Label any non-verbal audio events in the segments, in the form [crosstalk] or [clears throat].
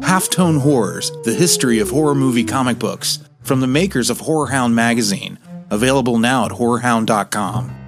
Halftone Horrors, the history of horror movie comic books, from the makers of Horror Hound magazine, available now at horrorhound.com.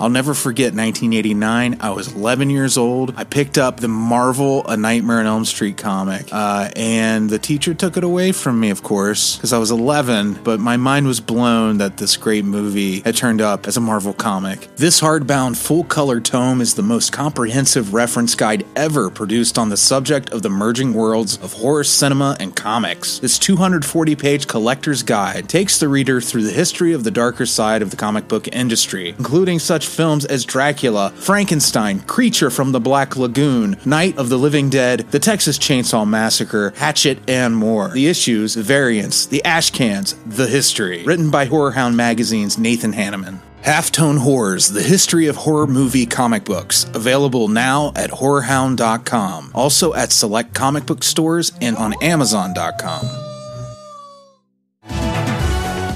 I'll never forget 1989. I was 11 years old. I picked up the Marvel A Nightmare on Elm Street comic, uh, and the teacher took it away from me, of course, because I was 11, but my mind was blown that this great movie had turned up as a Marvel comic. This hardbound, full color tome is the most comprehensive reference guide ever produced on the subject of the merging worlds of horror cinema and comics. This 240 page collector's guide takes the reader through the history of the darker side of the comic book industry, including such films as Dracula, Frankenstein, Creature from the Black Lagoon, Night of the Living Dead, The Texas Chainsaw Massacre, Hatchet, and more. The issues, the variants, the ash cans, the history. Written by Horror Hound Magazine's Nathan Hanneman. Halftone Horrors, the history of horror movie comic books. Available now at horrorhound.com. Also at select comic book stores and on amazon.com.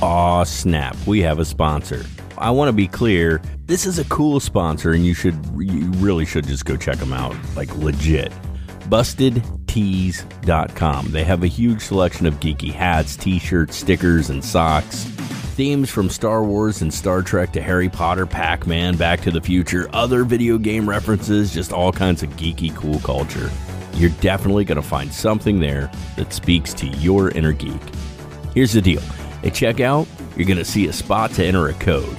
Aw, snap. We have a sponsor. I want to be clear. This is a cool sponsor, and you should, you really should just go check them out. Like, legit. BustedTees.com. They have a huge selection of geeky hats, t shirts, stickers, and socks. Themes from Star Wars and Star Trek to Harry Potter, Pac Man, Back to the Future, other video game references, just all kinds of geeky, cool culture. You're definitely going to find something there that speaks to your inner geek. Here's the deal at checkout, you're going to see a spot to enter a code.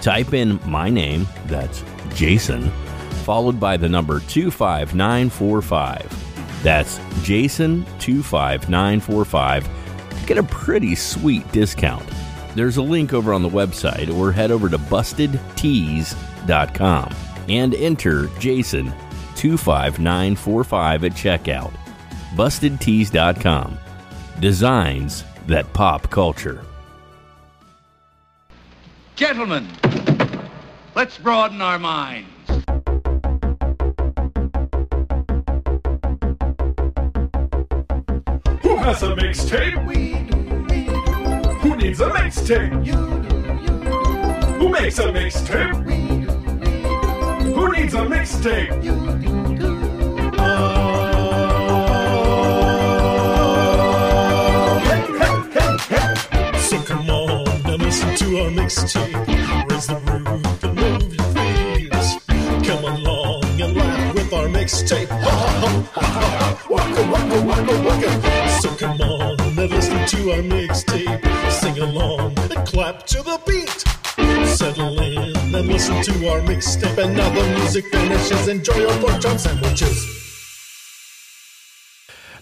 Type in my name, that's Jason, followed by the number 25945. That's Jason25945. Get a pretty sweet discount. There's a link over on the website, or head over to bustedtees.com and enter Jason 25945 at checkout. BustedTees.com. Designs that pop culture. Gentlemen, let's broaden our minds. Who has a mixtape? We who needs a mixtape? You who makes a mixtape? We who needs a mixtape? You who do? So come on and listen to our mixtape. Mixtape. Ha ha ha ha ha. Waka waka waka waka. So come on and listen to our mixtape. Sing along and clap to the beat. Settle in and listen to our mixtape. And now the music finishes. Enjoy your pork chop sandwiches.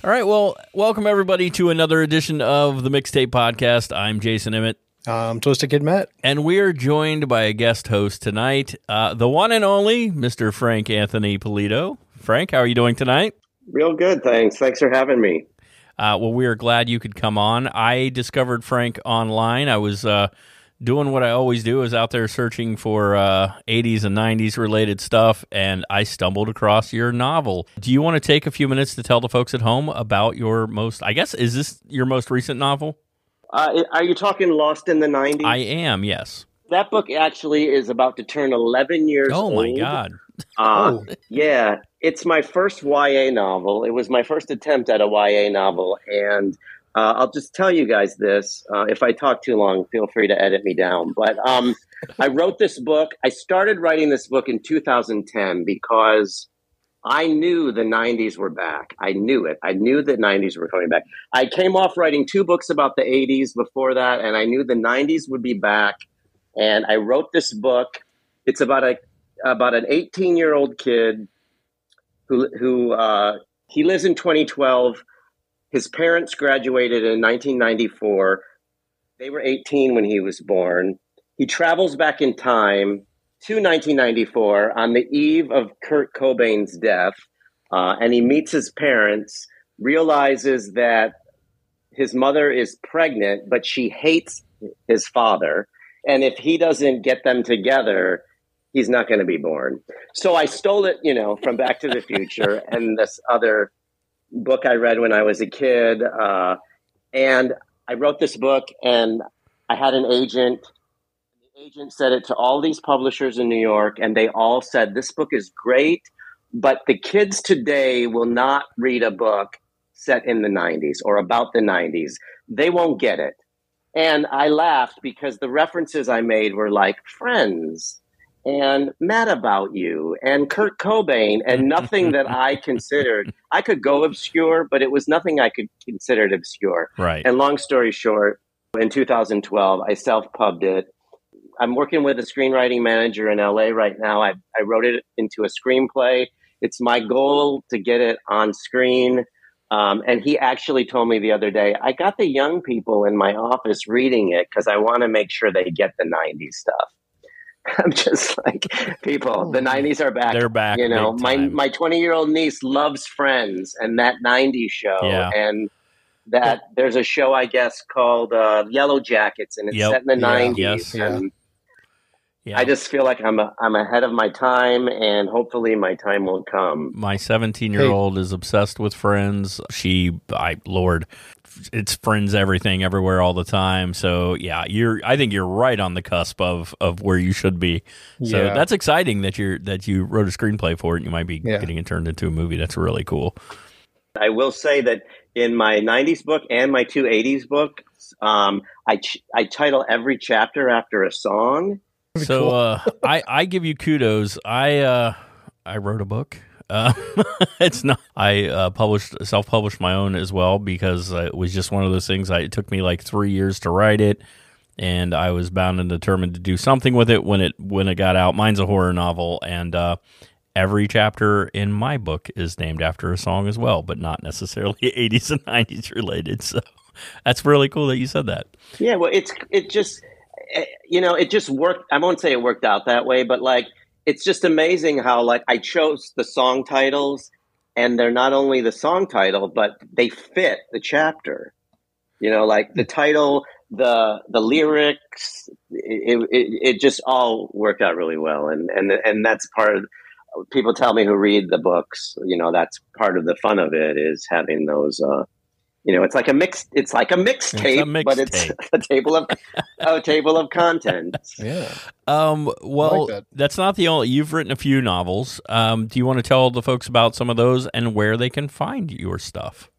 All right, well, welcome everybody to another edition of the Mixtape Podcast. I'm Jason Emmett. I'm Twisted Kid Matt. And we are joined by a guest host tonight, uh, the one and only Mr. Frank Anthony Polito. Frank, how are you doing tonight? Real good, thanks. Thanks for having me. Uh, well, we are glad you could come on. I discovered Frank online. I was uh, doing what I always do, is out there searching for uh, 80s and 90s related stuff, and I stumbled across your novel. Do you want to take a few minutes to tell the folks at home about your most, I guess, is this your most recent novel? Uh, are you talking Lost in the 90s? I am, yes. that book actually is about to turn 11 years Oh, old. my God. Uh, [laughs] Yeah, it's my first YA novel. It was my first attempt at a YA novel, and uh, I'll just tell you guys this. Uh, if I talk too long, feel free to edit me down. But um, I wrote this book. I started writing this book in 2010 because I knew the 90s were back. I knew it. I knew the 90s were coming back. I came off writing two books about the 80s before that, and I knew the 90s would be back. And I wrote this book. It's about a about an 18 year old kid who who uh, he lives in 2012. His parents graduated in 1994. They were 18 when he was born. He travels back in time to 1994 on the eve of Kurt Cobain's death, uh, and he meets his parents. Realizes that his mother is pregnant, but she hates his father, and if he doesn't get them together, he's not going to be born. So I stole it, you know, from Back to the Future [laughs] and this other book I read when I was a kid. Uh, and I wrote this book, and I had an agent. The agent said it to all these publishers in New York, and they all said, This book is great, but the kids today will not read a book set in the 90s or about the 90s. They won't get it. And I laughed because the references I made were like Friends and Mad About You and Kurt Cobain and [laughs] nothing that I considered. I could go obscure, but it was nothing I could consider obscure. Right. And long story short, in 2012, I self pubbed it. I'm working with a screenwriting manager in LA right now. I, I wrote it into a screenplay. It's my goal to get it on screen. Um, and he actually told me the other day, I got the young people in my office reading it because I want to make sure they get the 90s stuff. [laughs] I'm just like, people, the 90s are back. They're back You know, my my 20 year old niece loves Friends and that 90s show. Yeah. And that there's a show, I guess, called uh, Yellow Jackets, and it's Yep. set in the Yeah. 90s. Yes. And Yeah. I just feel like I'm a, I'm ahead of my time, and hopefully my time will come. My 17 year old is obsessed with Friends. She, I, Lord, it's Friends everything, everywhere, all the time. So yeah, you're. I think you're right on the cusp of of where you should be. So Yeah. that's exciting that you're that you wrote a screenplay for it. and You might be Yeah. getting it turned into a movie. That's really cool. I will say that in my 90s book and my two 80s book, um, I ch- I title every chapter after a song. So uh, [laughs] I I give you kudos. I uh, I wrote a book. Uh, [laughs] it's not. I uh, published self published my own as well because uh, it was just one of those things. I, it took me like three years to write it, and I was bound and determined to do something with it when it when it got out. Mine's a horror novel, and uh, every chapter in my book is named after a song as well, but not necessarily [laughs] 80s and 90s related. So that's really cool that you said that. Yeah, well, it's it just you know it just worked. I won't say it worked out that way, but like it's just amazing how like I chose the song titles, and they're not only the song title, but they fit the chapter. You know, like the title, the the lyrics, it it, it just all worked out really well, and and and that's part of. People tell me who read the books, you know, that's part of the fun of it is having those. Uh, you know, it's like a mix. It's like a mixtape, but it's mixtape. [laughs] a table of a table of contents. [laughs] yeah. Um, well, that. that's not the only. You've written a few novels. Um, do you want to tell the folks about some of those and where they can find your stuff?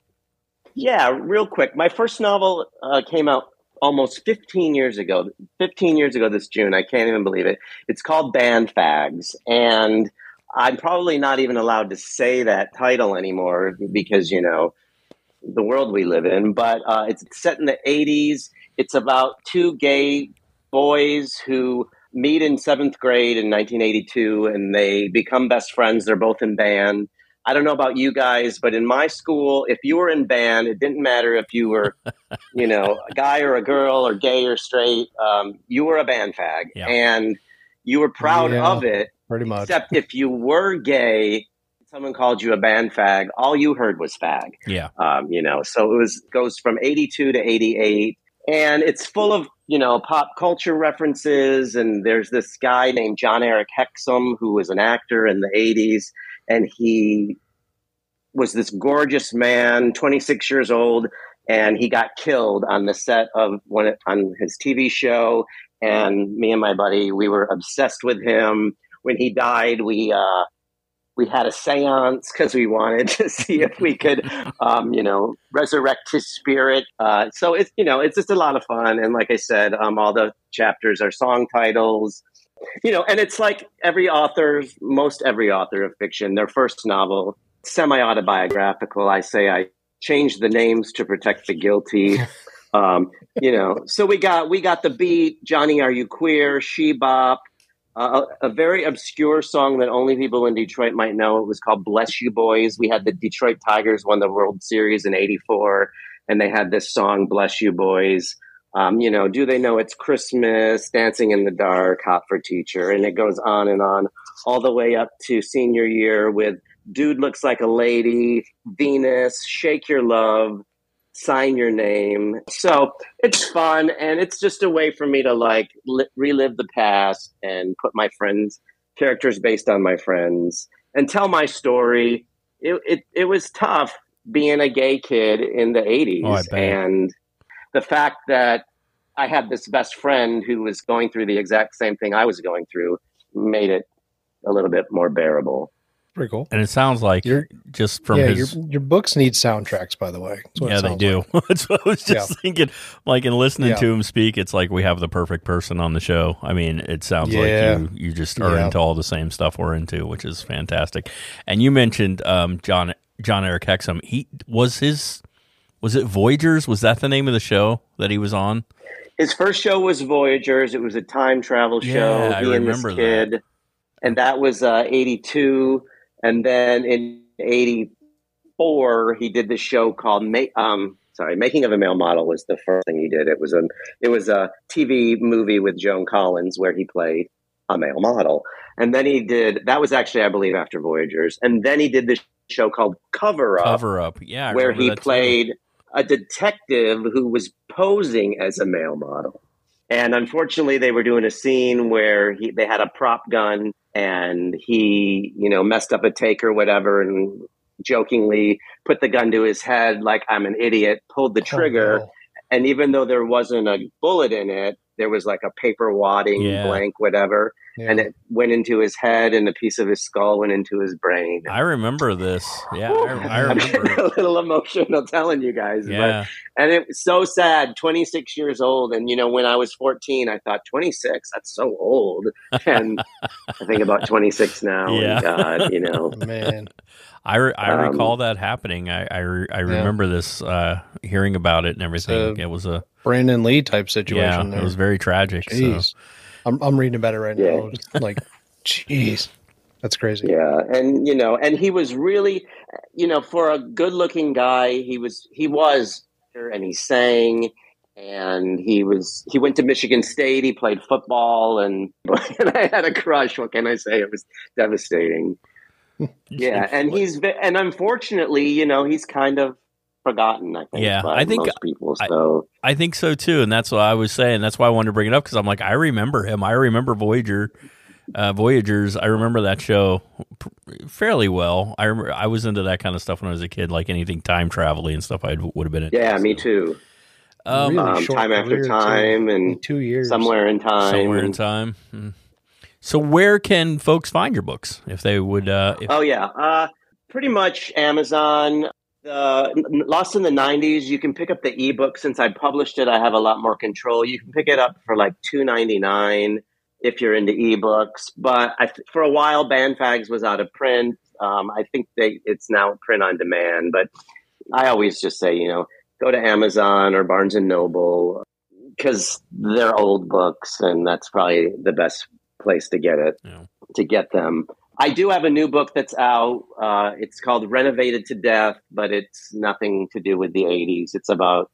Yeah, real quick. My first novel uh, came out almost 15 years ago. 15 years ago this June. I can't even believe it. It's called Band Fags. And I'm probably not even allowed to say that title anymore because, you know, the world we live in. But uh, it's set in the 80s. It's about two gay boys who meet in seventh grade in 1982 and they become best friends. They're both in band. I don't know about you guys, but in my school, if you were in band, it didn't matter if you were, [laughs] you know, a guy or a girl or gay or straight. Um, you were a band fag, Yeah. and you were proud Yeah. of it. Pretty much. Except if you were gay, someone called you a band fag. All you heard was fag Yeah. um, you know so it was goes from 82 to 88 and it's full of you know pop culture references and there's this guy named jon-erik hexum who was an actor in the 80s and he was this gorgeous man 26 years old and he got killed on the set of one on his tv show and me and my buddy we were obsessed with him when he died we uh we had a seance because we wanted to [laughs] see if we could, um, you know, resurrect his spirit. Uh, so it's, you know, it's just a lot of fun. And like I said, um, all the chapters are song titles, you know, and it's like every author's, most every author of fiction, their first novel, semi autobiographical. I say I changed the names to protect the guilty. [laughs] Um, you know, so we got we got the beat, Johnny, are you queer? She bop, a, a very obscure song that only people in Detroit might know. It was called "Bless You Boys." We had the Detroit Tigers won the World Series in '84, and they had this song "Bless You Boys." Um, you know, do they know it's Christmas? Dancing in the dark, hot for teacher, and it goes on and on, all the way up to senior year with "Dude Looks Like a Lady," Venus, "Shake Your Love." Sign your name. So it's fun and it's just a way for me to like li- relive the past and put my friends characters based on my friends and tell my story. It it, it was tough being a gay kid in the 80s Oh, and the fact that I had this best friend who was going through the exact same thing I was going through made it a little bit more bearable. Pretty cool. and it sounds like Your- just from yeah, his your your books need soundtracks, by the way. That's what it yeah, they do. like. [laughs] That's what I was just thinking. Like in listening Yeah. to him speak, it's like we have the perfect person on the show. I mean, it sounds Yeah. like you you just are Yeah. into all the same stuff we're into, which is fantastic. And you mentioned um, John Jon-Erik Hexum. He was his was it Voyagers? Was that the name of the show that he was on? His first show was Voyagers. It was a time travel show. Yeah, I he and this remember kid, and that was uh, '82. And then in '84, he did this show called um, sorry, Making of a Male Model was the first thing he did. It was a it was a TV movie with Joan Collins where he played a male model. And then he did that was actually I believe after Voyagers. And then he did this show called Cover Up Cover Up. Yeah, where he that too. played a detective who was posing as a male model. And unfortunately, they were doing a scene where he, they had a prop gun and he, you know, messed up a take or whatever and jokingly put the gun to his head like I'm an idiot, pulled the oh, trigger. Oh. And even though there wasn't a bullet in it, there was like a paper wadding Yeah. blank, whatever. Yeah. And it went into his head and a piece of his skull went into his brain. I remember this. Yeah, I, I I'm remember. [laughs] a little emotional telling you guys. but- Yeah, and it was so sad 26 years old and you know when i was 14 i thought 26 that's so old and i think about 26 now Yeah. and god you [laughs] know man. I, re- I Um, recall that happening. I I, re- I remember this, uh, hearing about it and everything. So- it was a Brandon Lee type situation. yeah, situation. it was very tragic. so- Jeez. I'm, I'm reading about it right Yeah. now. Like, jeez. That's crazy. yeah and you know and he was really you know for a good looking guy he was he was and he sang and he was he went to michigan state he played football and, [laughs] and i had a crush what can i say it was devastating [laughs] yeah and he's and unfortunately you know he's kind of forgotten i think Yeah, by I think most people I- so I think so too, and that's what I was saying. That's why I wanted to bring it up because I'm like, I remember him. I remember Voyager, uh, Voyagers. I remember that show fairly well. I remember I was into that kind of stuff when I was a kid, like anything time travel and stuff. I would have been into. yeah me too Um, Really um, time after career, too. time and Two years. somewhere in time somewhere in time. Hmm. So where can folks find your books if they would? Uh, if, Oh yeah, uh, pretty much Amazon. Uh, Lost in the '90s. You can pick up the ebook. Since I published it, I have a lot more control. You can pick it up for like two ninety nine if you're into ebooks. But I, for a while, Bandfags was out of print. Um, I think they it's now print on demand. But I always just say, you know, go to Amazon or Barnes and Noble because they're old books, and that's probably the best place to get it Yeah. to get them. I do have a new book that's out. Uh, it's called Renovated to Death, but it's nothing to do with the 80s. It's about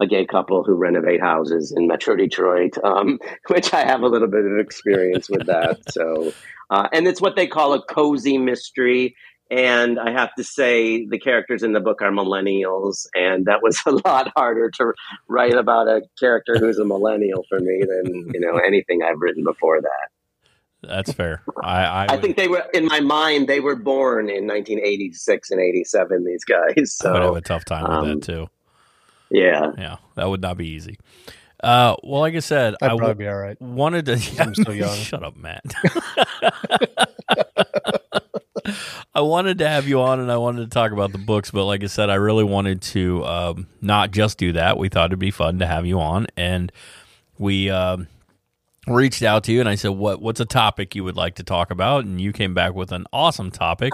a gay couple who renovate houses in Metro Detroit, um, [laughs] which I have a little bit of experience with that. [laughs] So, uh, and it's what they call a cozy mystery. And I have to say, the characters in the book are millennials, and that was [laughs] a lot harder to write about a character who's a millennial for me than you know anything I've written before that. That's fair. I I, I would- think they were in my mind. They were born in 1986 and 87. These guys. So, I would have a tough time with um, that too. yeah, Yeah, that would not be easy. Uh, well, like I said, I'd I probably w- be all right. wanted to. I'm still young. [laughs] Shut up, Matt. [laughs] I wanted to have you on and I wanted to talk about the books, but like I said, I really wanted to um, not just do that. We thought it'd be fun to have you on, and we um, reached out to you and I said, "What what's a topic you would like to talk about?" And you came back with an awesome topic,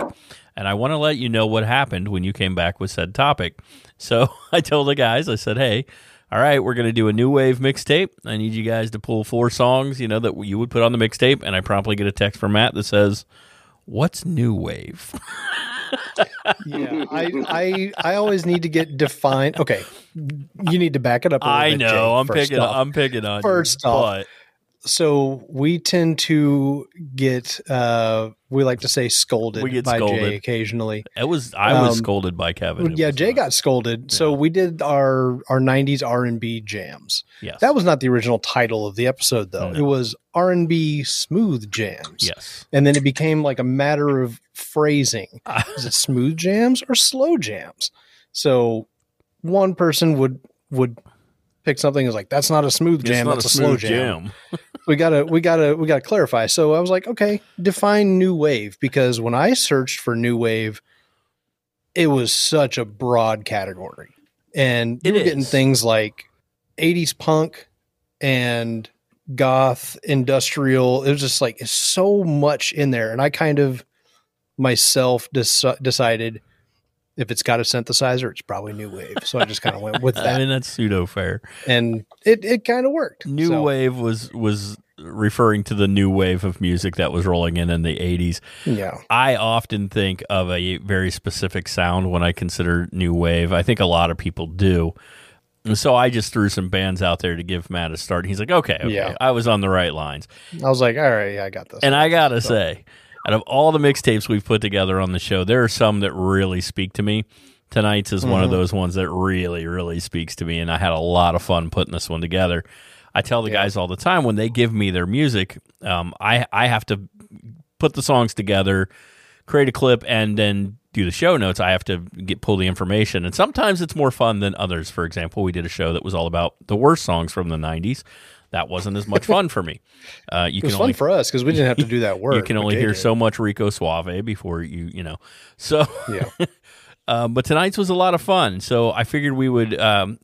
and I want to let you know what happened when you came back with said topic. So [laughs] I told the guys, I said, "Hey." All right, we're going to do a new wave mixtape. I need you guys to pull four songs, you know, that you would put on the mixtape. And I promptly get a text from Matt that says, What's new wave? [laughs] Yeah, I, I I always need to get defined. Okay, you need to back it up. A little I bit, know. Jay, I'm first picking. off. I'm picking on. you, First off, but so we tend to get uh we like to say scolded We get by scolded. Jay occasionally. it was. I was Um, scolded by Kevin. It yeah, Jay not- got scolded. So we did our our 90s R&B jams. Yes. That was not the original title of the episode though. No. It was R&B smooth jams. Yes. And then it became like a matter of phrasing. [laughs] Ah. Is it smooth jams or slow jams? So one person would would picked something. Was like that's not a smooth jam. not That's a, slow smooth jam. [laughs] we gotta we gotta we gotta clarify. So I was like, okay, define new wave because when I searched for new wave, it was such a broad category, and you It were getting is. things like '80s punk and goth, industrial. It was just like it's so much in there, and I kind of myself deci- decided if it's got a synthesizer, it's probably new wave. So I just kind of went with that. [laughs] I mean, that's pseudo fair. and it it kind of worked. New So, wave was was referring to the new wave of music that was rolling in in the 80s. yeah. I often think of a very specific sound when I consider new wave. I think a lot of people do. And so I just threw some bands out there to give Matt a start. He's like, okay, okay, Yeah. I was on the right lines. I was like, all right, yeah, I got this. And I got to say, out of all the mixtapes we've put together on the show, there are some that really speak to me. Tonight's is one of Mm-hmm. those ones that really, really speaks to me. And I had a lot of fun putting this one together. I tell the guys all the time when they give me their music, um, I, I have to put the songs together, create a clip, and then do the show notes. I have to get pull the information, and sometimes it's more fun than others. For example, we did a show that was all about the worst songs from the '90s. That wasn't as much fun for me. [laughs] Uh, you it was can fun only for us because we didn't have to do that [laughs] work. you can only hear so much Rico Suave before you you know. [laughs] So Yeah. Um, but tonight's was a lot of fun, so I figured we would. Um,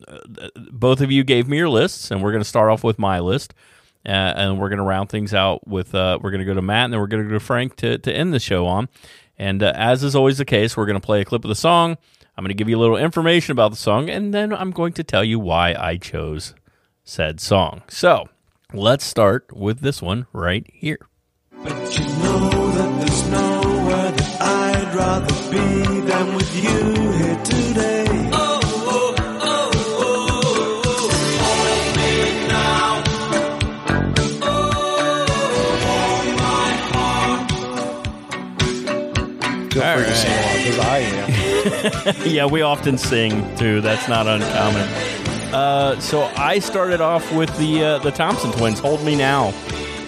both of you gave me your lists, and we're going to start off with my list, uh, and we're going to round things out with. Uh, we're going to go to Matt, and then we're going to go to Frank to to end the show on. And uh, as is always the case, we're going to play a clip of the song. I'm going to give you a little information about the song, and then I'm going to tell you why I chose said song. So let's start with this one right here. But you know that there's nowhere that I'd rather be than with you here today. Oh, oh, oh, oh, oh, hold me now. Feel free to sing along because I am. yeah, we often sing too. That's not uncommon. Uh, so I started off with the uh, the Thompson Twins. Hold me now.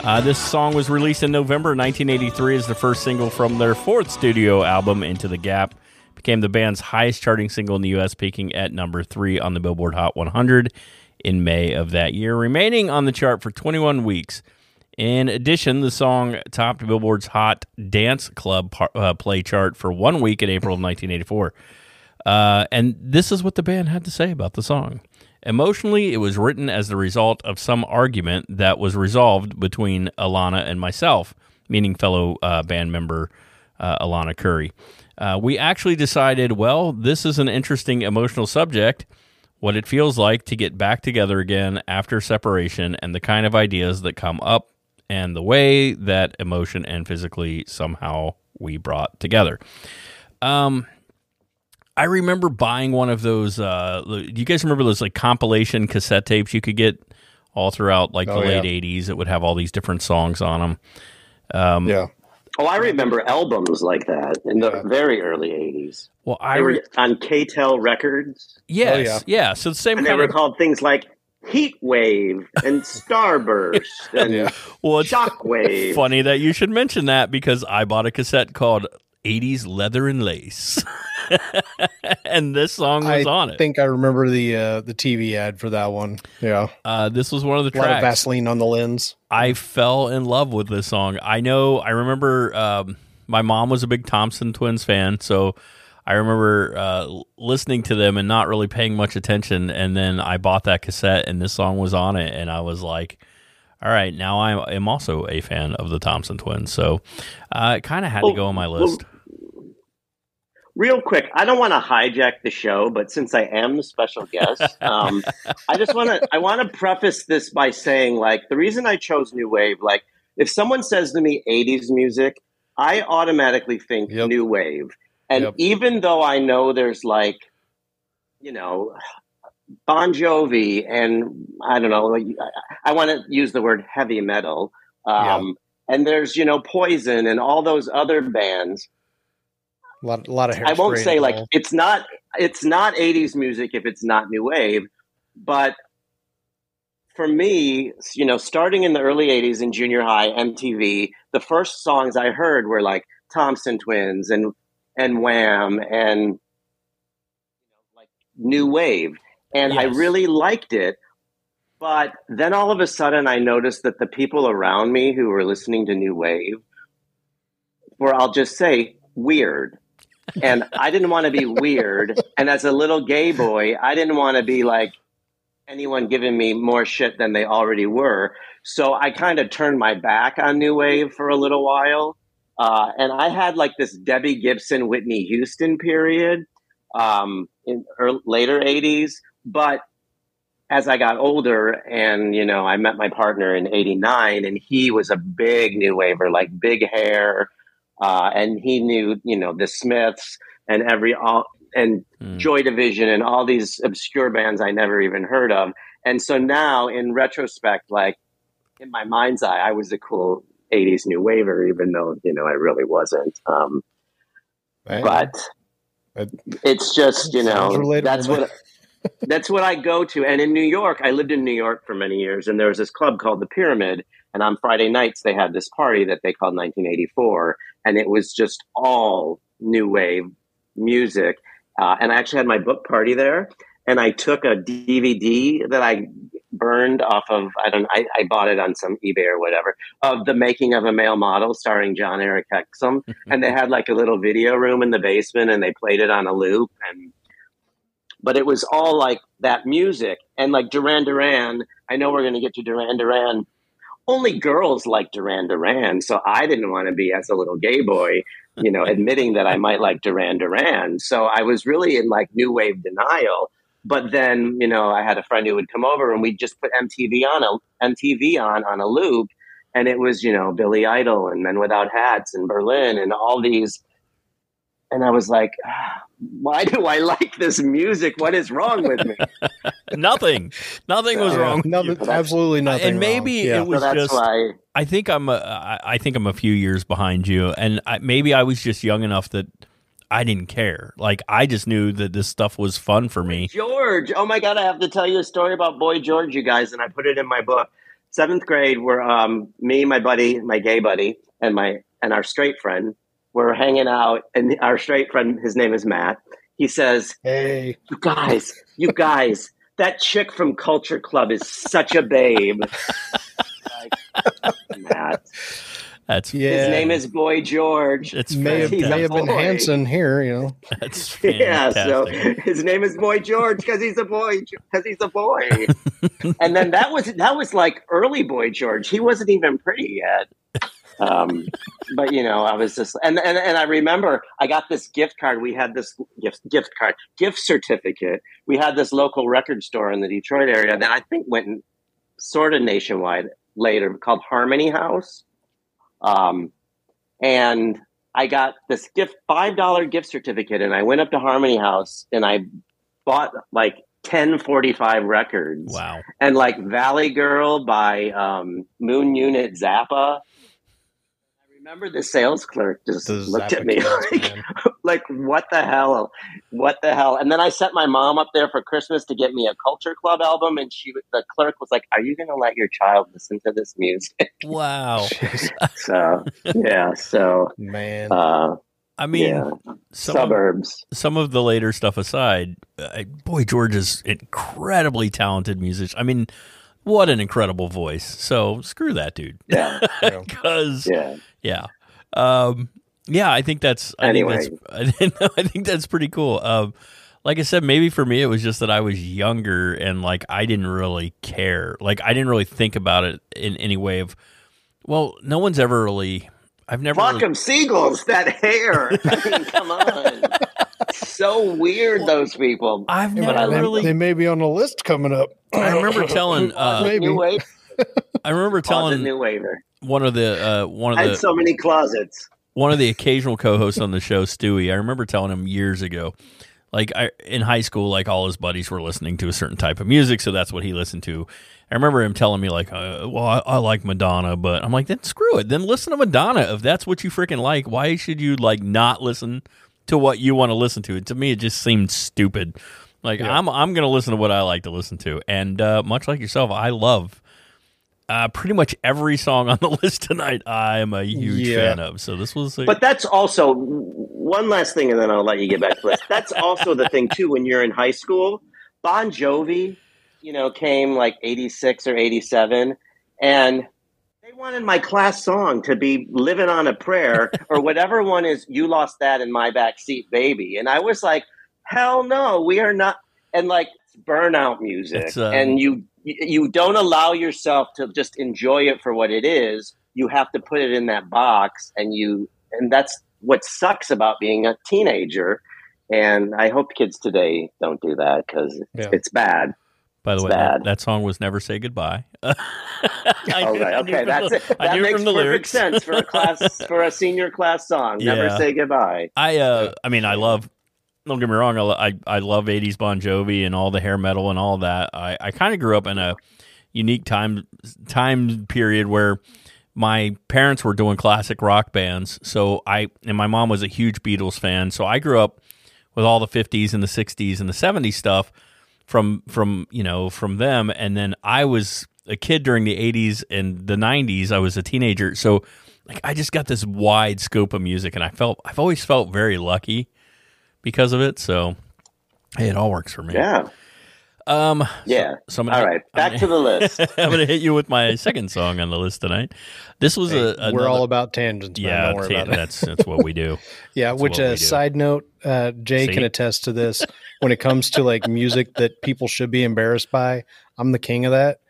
Uh, this song was released in November 1983 as the first single from their fourth studio album, Into the Gap. Became the band's highest charting single in the U.S., peaking at number three on the Billboard Hot 100 in May of that year, remaining on the chart for 21 weeks. In addition, the song topped Billboard's Hot Dance Club par- uh, play chart for one week in April of 1984. Uh, and this is what the band had to say about the song. Emotionally, it was written as the result of some argument that was resolved between Alannah and myself, meaning fellow uh, band member uh, Alannah Currie. Uh, we actually decided, well, this is an interesting emotional subject, what it feels like to get back together again after separation, and the kind of ideas that come up, and the way that emotion and physically somehow we brought together. Um, I remember buying one of those. Uh, do you guys remember those like compilation cassette tapes you could get all throughout like the Oh, yeah. late '80s? It would have all these different songs on them. Um, Yeah. Oh, I remember albums like that in the very early '80s. Well, I re- on KTEL Records, yes, yeah. yeah. So the same and they kind were of called things like Heat Wave and [laughs] Starburst and Yeah. well, it's Shockwave. funny that you should mention that because I bought a cassette called '80s Leather and Lace, [laughs] and this song was I on it. I think I remember the uh, the TV ad for that one. Yeah. uh, this was one of the A lot of tracks. Vaseline on the lens. I fell in love with this song. I know. I remember um, my mom was a big Thompson Twins fan, so I remember uh, listening to them and not really paying much attention. And then I bought that cassette, and this song was on it, and I was like, "All right, now I am also a fan of the Thompson Twins." So uh, it kind of had to go on my well, list. Real quick, I don't want to hijack the show, but since I am the special guest, [laughs] um, I just want to I want to preface this by saying, like, the reason I chose new wave, like, if someone says to me '80s music, I automatically think Yep. new wave, and Yep. even though I know there's like, you know, Bon Jovi and I don't know, like, I, I want to use the word heavy metal, um, and there's you know Poison and all those other bands. A lot, a lot of. I won't say like it's not it's not 80s music if it's not new wave, but for me, you know, starting in the early 80s in junior high MTV, the first songs I heard were like Thompson Twins and and Wham and like new wave and I really liked it, But then all of a sudden, I noticed that the people around me who were listening to new wave were, I'll just say, weird. And I didn't want to be weird. And as a little gay boy, I didn't want to be like anyone giving me more shit than they already were. So I kind of turned my back on new wave for a little while. Uh, and I had like this Debbie Gibson, Whitney Houston period um, in early, later 80s. But as I got older and, you know, I met my partner in 89 and he was a big new waver, like big hair. Uh, and he knew, you know, the Smiths and every, all, and Mm. Joy Division and all these obscure bands I never even heard of. And so now in retrospect, like in my mind's eye, I was a cool 80s new waver, even though, you know, I really wasn't. Um, but it's just, you know, that's what, [laughs] that's what I go to. And in New York, I lived in New York for many years, and there was this club called the Pyramid. And on Friday nights, they had this party that they called 1984, and it was just all new wave music. Uh, and I actually had my book party there, and I took a DVD that I burned off of I don't I, I bought it on some eBay or whatever of the making of a male model starring Jon-Erik Hexum, [laughs] and they had like a little video room in the basement, and they played it on a loop and but it was all like that music and like Duran Duran. I know we're going to get to Duran Duran. Only girls like Duran Duran, so I didn't want to be as a little gay boy, you know, admitting that I might like Duran Duran. So I was really in like new wave denial. But then, you know, I had a friend who would come over and we'd just put MTV on a MTV on on a loop, and it was you know Billy Idol and Men Without Hats and Berlin and all these and I was like, ah, why do I [laughs] like this music? What is wrong with me? [laughs] Nothing. Nothing was Yeah, wrong. nothing- absolutely nothing. and maybe wrong. Yeah. it was so that's just. why. I think I'm. A, I I think I'm a few years behind you, and I, maybe I was just young enough that I didn't care. Like I just knew that this stuff was fun for me. George, oh my God, I have to tell you a story about Boy George, you guys, and I put it in my book. Seventh grade, where um, me, my buddy, my gay buddy, and my and our straight friend were hanging out, and our straight friend, his name is Matt. He says, Hey, "You guys, you guys, that chick from Culture Club is such a babe." like, Matt, That's yeah. his name is Boy George. It's may have, may have been boy. Hanson here, you know. That's [laughs] Yeah, so his name is Boy George because he's a boy. Because he's a boy. [laughs] and then that was that was like early Boy George. He wasn't even pretty yet. Um, but you know, I was just and, and and I remember I got this gift card. We had this gift gift card gift certificate. We had this local record store in the Detroit area that I think went sort of nationwide later called Harmony House. Um, and I got this gift five dollar gift certificate, and I went up to Harmony House and I bought like ten forty five records, Wow. and like Valley Girl by um, Moon Unit Zappa. I remember the sales clerk just The looked at me [laughs] like, like, what the hell? What the hell? And then I sent my mom up there for Christmas to get me a Culture Club album, and she, the clerk was like, "Are you going to let your child listen to this music?" [laughs] Wow. so yeah, so Man. uh, I mean, yeah, some of, suburbs. some of the later stuff aside, uh, Boy George is incredibly talented musician. I mean, what an incredible voice. So screw that dude. Yeah, [laughs] Because yeah. Yeah, um, yeah, I think that's. I Anyway. think that's. [laughs] I think that's pretty cool. Um, like I said, maybe for me it was just that I was younger and like I didn't really care. Like I didn't really think about it in any way of. Well, no one's ever really. I've never. Fuck really- them seagulls. That hair. [laughs] I mean, come on. so weird. Those people. I've They- never they, really. they may be on the list coming up. I remember [laughs] telling. Uh, Maybe. New wave. I remember telling new waver. One of the uh, one I of had the so many closets. one of the occasional co-hosts on the show, Stewie. I remember telling him years ago, like I, in high school, like all his buddies were listening to a certain type of music, so that's what he listened to. I remember him telling me like, uh, "Well, I, I like Madonna," but I'm like, "Then screw it. Then listen to Madonna if that's what you freaking like. Why should you like not listen to what you want to listen to?" And to me, it just seemed stupid. Like I'm I'm gonna listen to what I like to listen to, and uh, much like yourself, I love. Uh, pretty much every song on the [laughs] list tonight, I am a huge Yeah. fan of. So this was, a, But that's also one last thing, and then I'll let you get back to this. That's also the thing too. When you're in high school, Bon Jovi you know, came like 86 or 87, and they wanted my class song to be Living on a Prayer or whatever one is, You Lost That in My Backseat Baby. And I was like, hell no, we are not. And like, burnout music. Um, and you, you don't allow yourself to just enjoy it for what it is. You have to put it in that box, and you, and that's what sucks about being a teenager. And I hope kids today don't do that because Yeah. it's bad. By the It's way, that, that song was "Never Say Goodbye." [laughs] I knew- right. Okay, from that's the- it. That makes perfect lyrics. [laughs] sense for a class for a senior class song. Never say goodbye. I uh, I mean, I love. Don't get me wrong. I I, love '80s Bon Jovi and all the hair metal and all that. I, I kind of grew up in a unique time time period where my parents were doing classic rock bands. So I and my mom was a huge Beatles fan. So I grew up with all the 50s and the 60s and the 70s stuff from from you know from them. And then I was a kid during the 80s and the 90s. I was a teenager. So like I just got this wide scope of music, and I felt I've always felt very lucky because of it. So hey, it all works for me. Yeah. Um. Yeah. So I'm gonna, All right. I'm Back gonna- to the list. [laughs] I'm going to hit you with my second song on the list tonight. This was Hey, a we're all about tangents. Man. yeah. Don't worry ta- about that's that's what we do. [laughs] Yeah, That's which what we uh, side note, uh, Jay See? can attest to this. When it comes to like music that people should be embarrassed by, I'm the king of that.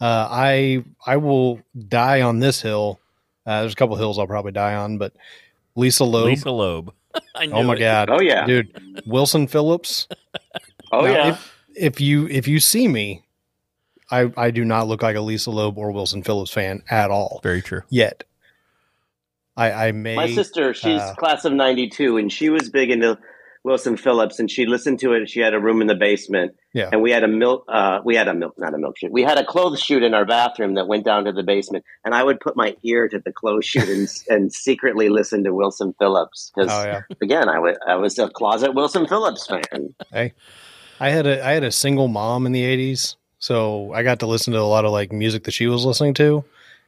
Uh, I I will die on this hill. Uh, there's a couple hills I'll probably die on, but Lisa Loeb. Lisa Loeb. [laughs] I oh my it. god! Oh, yeah. dude, Wilson Phillips. Oh Now, yeah. If, if you if you see me, I I do not look like a Lisa Loeb or Wilson Phillips fan at all Very true. yet. I I may My sister, she's uh, class of '92, and she was big into Wilson Phillips, and she listened to it. She had a room in the basement, Yeah. and we had a milk. Uh, we had a milk, not a milkshake. We had a clothes chute in our bathroom that went down to the basement, and I would put my ear to the clothes chute and, [laughs] and secretly listen to Wilson Phillips because, Oh yeah. again, I wa- I was a closet Wilson Phillips fan. Hey, I had a I had a single mom in the '80s, so I got to listen to a lot of like music that she was listening to,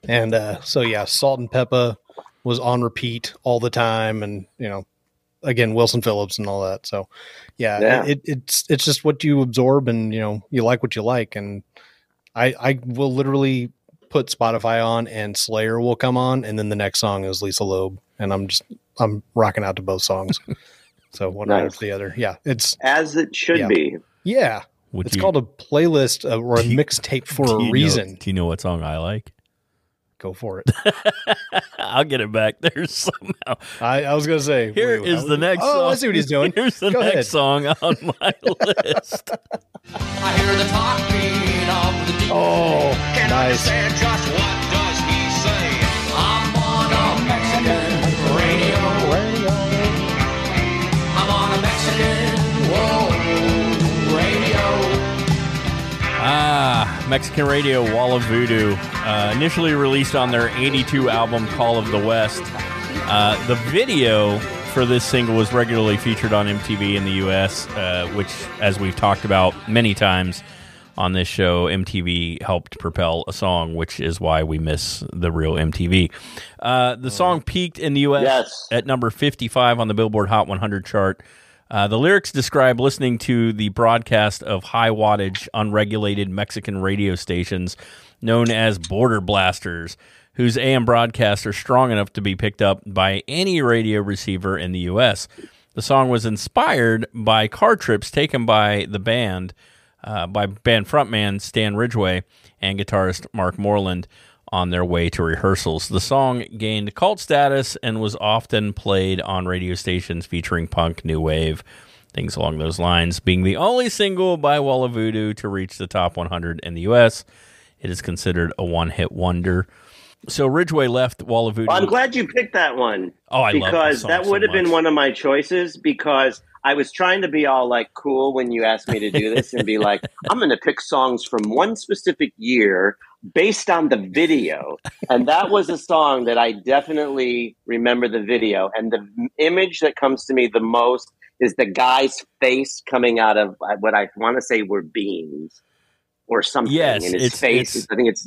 and uh, so yeah, Salt and Pepa was on repeat all the time, and you know, again Wilson Phillips and all that. So yeah, Yeah. It, it's it's just what you absorb, and you know, you like what you like, and I I will literally put Spotify on, and Slayer will come on, and then the next song is Lisa Loeb, and I'm just I'm rocking out to both songs. [laughs] So one right Nice. after the other. Yeah, it's As it should Yeah. be. yeah. Would It's you- called a playlist uh, or a mixtape for a you know- reason. do you know what song I like? Go for it. [laughs] I'll get it back there [laughs] somehow. I, I was gonna say Here wait, is the next Oh, song. I see what he's doing. [laughs] Here's the Go next ahead. song on my list. I hear the talking of the deep Oh, Can't nice. understand just what does he say. I'm on a Mexican Radio, Wall of Voodoo, uh, initially released on their 82 album Call of the West. Uh, the video for this single was regularly featured on MTV in the US, uh, which, as we've talked about many times on this show, MTV helped propel a song, which is why we miss the real MTV. Uh, the song peaked in the US Yes. at number 55 on the Billboard Hot 100 chart. Uh, the lyrics describe listening to the broadcast of high wattage, unregulated Mexican radio stations known as border blasters, whose AM broadcasts are strong enough to be picked up by any radio receiver in the U.S. The song was inspired by car trips taken by the band, uh, by band frontman Stan Ridgway and guitarist Marc Moreland on their way to rehearsals. The song gained cult status and was often played on radio stations featuring punk, new wave, things along those lines. Being the only single by Wall of Voodoo to reach the top 100 in the U.S., it is considered a one-hit wonder. So Ridgway left Wall of Voodoo. Well, I'm glad you picked that one. Oh, I love because that so would have been one of my choices because I was trying to be all like cool when you asked me to do this and be like, [laughs] I'm going to pick songs from one specific year based on the video. And that was a song that I definitely remember the video. And the image that comes to me the most is the guy's face coming out of uh, what I want to say were beans or something. Yes, and his it's- face. it's- I think it's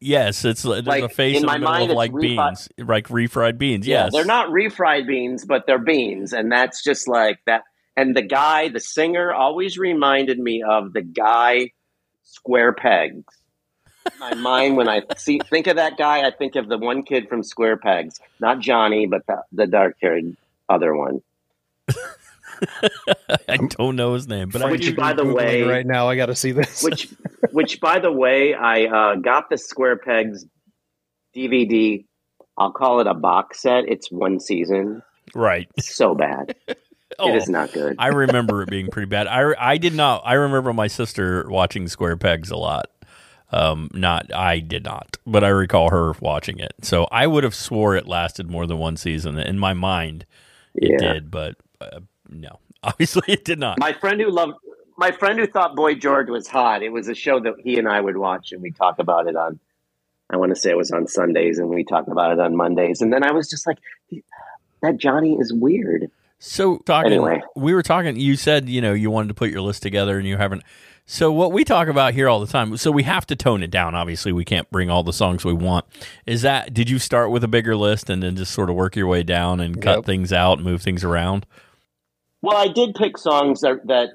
Yes, it's there's Like, a face in in, my mind, of like beans, like refried beans. Yeah, they're not refried beans, but they're beans, and that's just like that. And the guy, the singer, always reminded me of the guy Square Pegs. In my mind, when I see think of that guy, I think of the one kid from Square Pegs, not Johnny, but the, the dark haired other one. [laughs] I don't know his name, but I, Which, by the Googling way, right now I got to see this. which which by the way i uh, got the square pegs dvd i'll call it a box set it's one season right. so bad [laughs] Oh, it is not good I remember it being pretty bad. I I did not. I remember my sister watching Square Pegs a lot. Um, not I did not, but I recall her watching it. So I would have swore it lasted more than one season. In my mind, it Yeah. did, but uh, no, [laughs] obviously it did not. my friend who loved my friend who thought boy george was hot it was a show that he and i would watch and we talk about it on i want to say it was on sundays and we talk about it on mondays and then i was just like that johnny is weird So talking, Anyway. we were talking. You said you know you wanted to put your list together, and you haven't. So what we talk about here all the time. So we have to tone it down. Obviously, we can't bring all the songs we want. Is that? Did you start with a bigger list and then just sort of work your way down and cut things out, move things around? Well, I did pick songs that that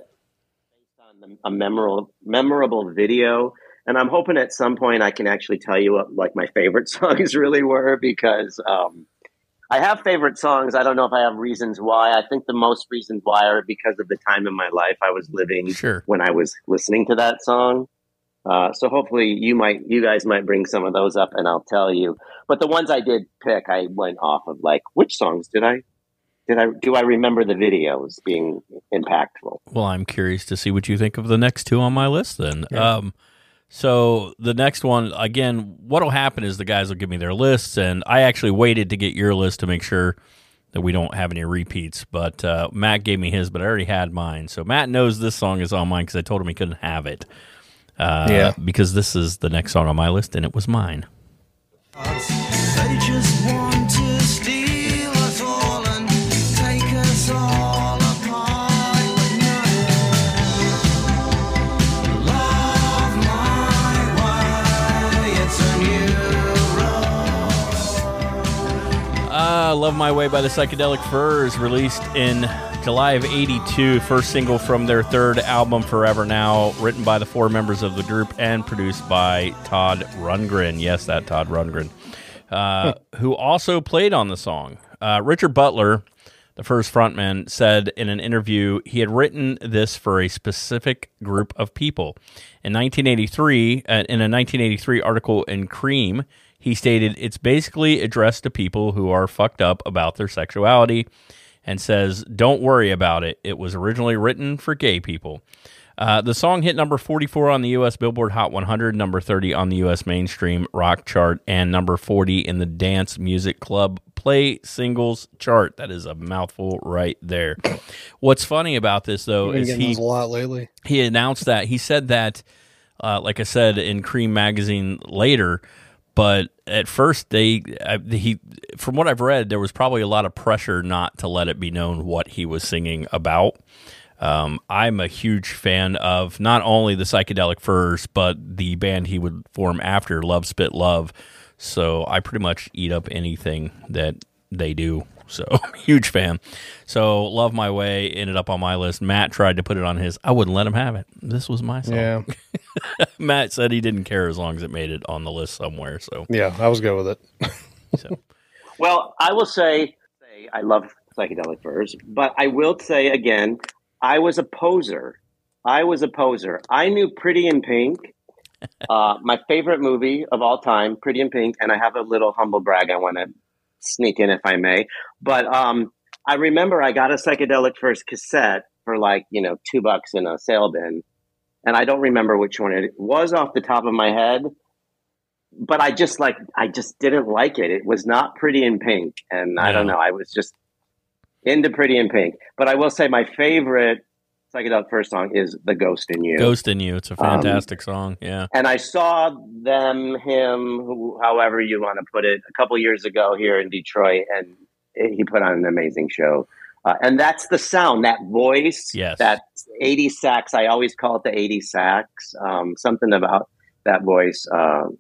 based on a memorable memorable video, and I'm hoping at some point I can actually tell you what like my favorite [laughs] songs really were because um, I have favorite songs. I don't know if I have reasons why. I think the most reasons why are because of the time in my life I was living Sure. when I was listening to that song. Uh, so hopefully you might, you guys might bring some of those up, and I'll tell you. But the ones I did pick, I went off of like which songs did I, did I, do I remember the videos being impactful? Well, I'm curious to see what you think of the next two on my list. Then, Yeah. um, so the next one again, what'll happen is the guys will give me their lists, and I actually waited to get your list to make sure that we don't have any repeats. But uh, Matt gave me his, but I already had mine. So Matt knows this song is on mine because I told him he couldn't have it. Uh, Yeah. because this is the next song on my list, and it was mine. Love My Way by the Psychedelic Furs, released in July of 82, first single from their third album, Forever Now, written by the four members of the group and produced by Todd Rundgren. Yes, that Todd Rundgren, uh, who also played on the song. Uh, Richard Butler, the first frontman, said in an interview he had written this for a specific group of people. In 1983, uh, in a 1983 article in Creem, he stated it's basically addressed to people who are fucked up about their sexuality and says, Don't worry about it. It was originally written for gay people. Uh, the song hit number 44 on the U.S. Billboard Hot 100, number 30 on the U.S. mainstream rock chart, and number 40 in the Dance Music Club Play Singles chart. That is a mouthful right there. [laughs] What's funny about this, though, is he a lot lately. he announced that he said that uh, like i said in Creem magazine later but at first they I, he from what i've read there was probably a lot of pressure not to let it be known what he was singing about. Um, i'm a huge fan of not only the psychedelic furs but the band he would form after love spit love. So i pretty much eat up anything that they do so [laughs] huge fan. So love my way ended up on my list. Matt tried to put it on his i wouldn't let him have it. This was my song. Yeah, [laughs] matt said he didn't care as long as it made it on the list somewhere so, yeah, I was good with it. [laughs] so. Well, I will say, say I love psychedelic furs, but I will say again, I was a poser. I was a poser. I knew Pretty in Pink, uh, my favorite movie of all time, Pretty in Pink, and I have a little humble brag I want to sneak in if I may. But um, I remember I got a psychedelic Furs cassette for like you know two bucks in a sale bin, and I don't remember which one it was off the top of my head but I just like I just didn't like it. It was not pretty in pink, and I don't know. I was just into pretty in pink. But I will say my favorite psychedelic Furs song is "The Ghost in You," ghost in you it's a fantastic song yeah and I saw them, him, who, however you want to put it, a couple years ago here in Detroit, and he put on an amazing show. Uh, and that's the sound, that voice, Yes. that 80 sax. I always call it the 80 sax. Um, something about that voice. Um,